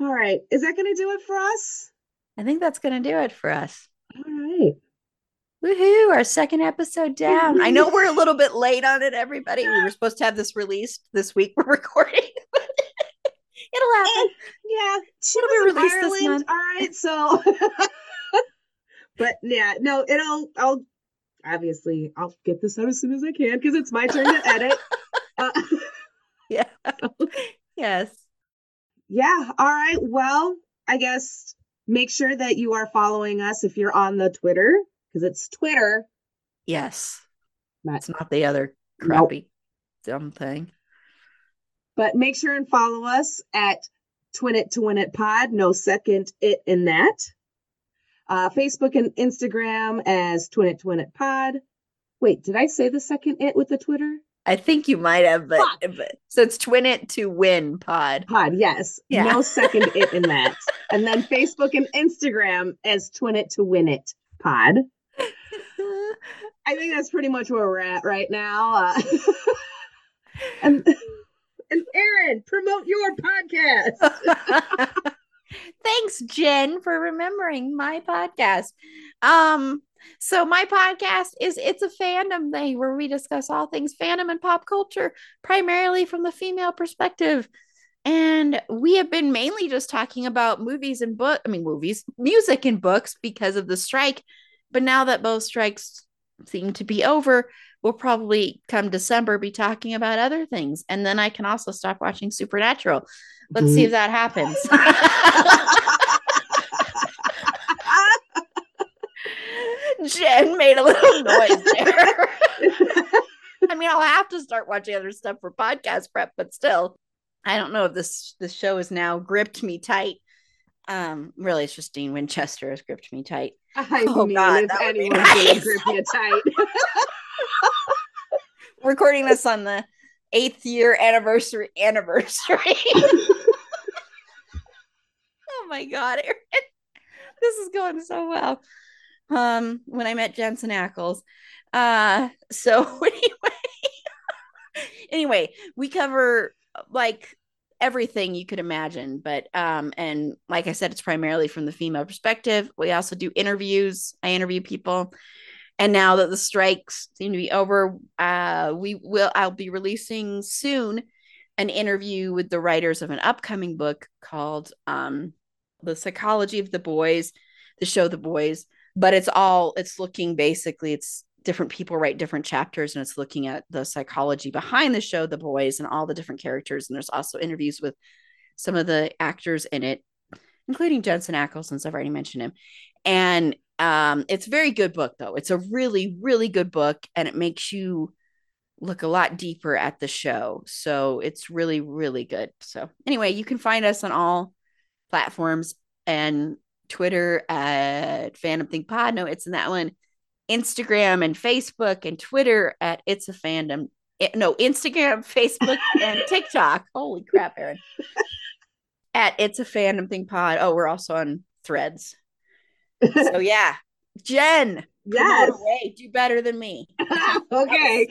All right. Is that going to do it for us? I think that's gonna do it for us. All right. Woohoo! Our second episode down. I know we're a little bit late on it, everybody. We were supposed to have this released this week. We're (laughs) recording. (laughs) It'll happen. Yeah. She It'll be released this month. All right. So, (laughs) but yeah, no, it'll, I'll obviously, I'll get this out as soon as I can because it's my turn to edit. Uh, Yeah. yes. yeah. All right. Well, I guess make sure that you are following us if you're on the Twitter because it's Twitter. Yes. Not It's not the other Nope. crappy dumb thing. But make sure and follow us at Twin It to Win It Pod. No second it in that. Uh, Facebook and Instagram as Twin It to Win It Pod. Wait, did I say the second it with the Twitter? I think you might have, but, but so it's twin it to win pod. Pod, yes. Yeah. No second (laughs) it in that. And then Facebook and Instagram as Twin It to Win It Pod. I think that's pretty much where we're at right now. Uh, (laughs) and and Erin, promote your podcast. (laughs) Thanks, Jen, for remembering my podcast. Um, so my podcast is it's a fandom thing where we discuss all things fandom and pop culture, primarily from the female perspective. And we have been mainly just talking about movies and book, I mean movies, (laughs) music and books because of the strike. But now that both strikes seem to be over, we'll probably come December be talking about other things. And then I can also stop watching Supernatural. Let's see mm-hmm. if that happens. (laughs) (laughs) Jen made a little (laughs) noise (laughs) there. I mean, I'll have to start watching other stuff for podcast prep, but still, I don't know if this this show has now gripped me tight. Um, really, it's just Dean Winchester has gripped me tight. I Oh, mean, God, if would be gonna grip you tight. (laughs) Recording this on the eighth year anniversary anniversary. oh my god, Erin. This is going so well. Um, when I met Jensen Ackles. Uh, so (laughs) anyway, (laughs) anyway, we cover like everything you could imagine. But um, and like I said, it's primarily from the female perspective. We also do interviews. I interview people. And now that the strikes seem to be over, uh, we will I'll be releasing soon an interview with the writers of an upcoming book called um, The Psychology of the Boys, the show The Boys. But it's all it's looking basically it's different people write different chapters and it's looking at the psychology behind the show the boys and all the different characters. And there's also interviews with some of the actors in it including jensen ackles since i've already mentioned him. And um, it's a very good book though. It's a really really good book and it makes you look a lot deeper at the show. So it's really really good. So anyway you can find us on all platforms and twitter at Fandom Thing pod no it's in that one Instagram and Facebook and Twitter at It's a Fandom. It, no, Instagram, (laughs) Facebook, and TikTok. Holy crap, Erin. (laughs) at It's a Fandom Thing Pod. Oh, we're also on threads. So (laughs) yeah. Jen. Yes. Away. Do better than me. okay.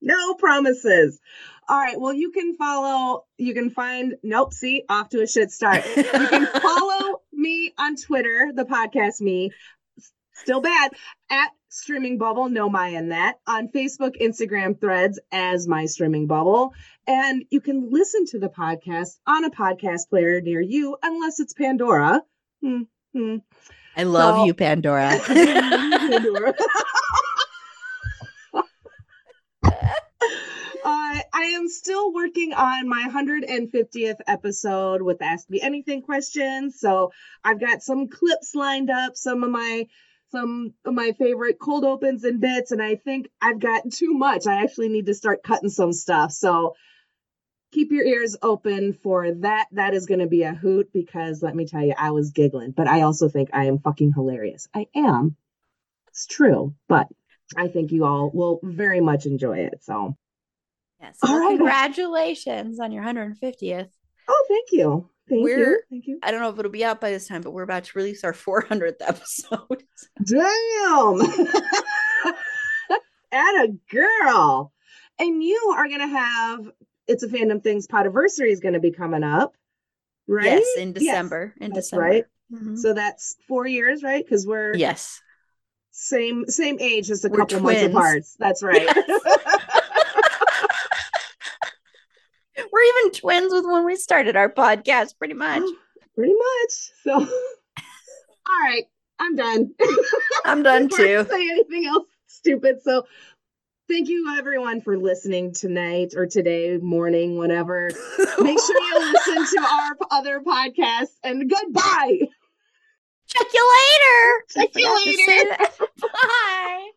no promises. All right. Well, you can follow, you can find, nope, see, off to a shit start. (laughs) You can follow me on Twitter, the podcast me, still bad at streaming bubble no my in that on facebook instagram threads as my streaming bubble and you can listen to the podcast on a podcast player near you unless it's pandora hmm, hmm. i love so, you pandora, (laughs) pandora. (laughs) Uh, I am still working on my 150th episode with Ask Me Anything questions. So I've got some clips lined up, some of my some of my favorite cold opens and bits, and I think I've got too much. I actually need to start cutting some stuff. So keep your ears open for that. That is going to be a hoot because let me tell you, I was giggling, but I also think I am fucking hilarious. I am. It's true, but I think you all will very much enjoy it. So, yes. Well, right. Congratulations on your 150th. Oh, thank you. Thank we're, you. Thank you. I don't know if it'll be out by this time, but we're about to release our 400th episode. (laughs) Damn. (laughs) At a girl. And you are going to have It's a Fandom Things Podiversary is going to be coming up, right? Yes, in December. Yes, in that's December. Right. Mm-hmm. So that's four years, right? Because we're yes same same age, just a we're couple twins. months apart. That's right. Yes. (laughs) We're even twins with when we started our podcast, pretty much. Oh, pretty much. So, (laughs) all right, I'm done. (laughs) I'm done (laughs) too. Say anything else stupid. So, thank you everyone for listening tonight or today morning, whatever. Make sure you listen to our other podcasts. And goodbye. Check you later. Check you later. Bye.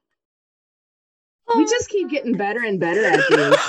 We just keep getting better and better at these.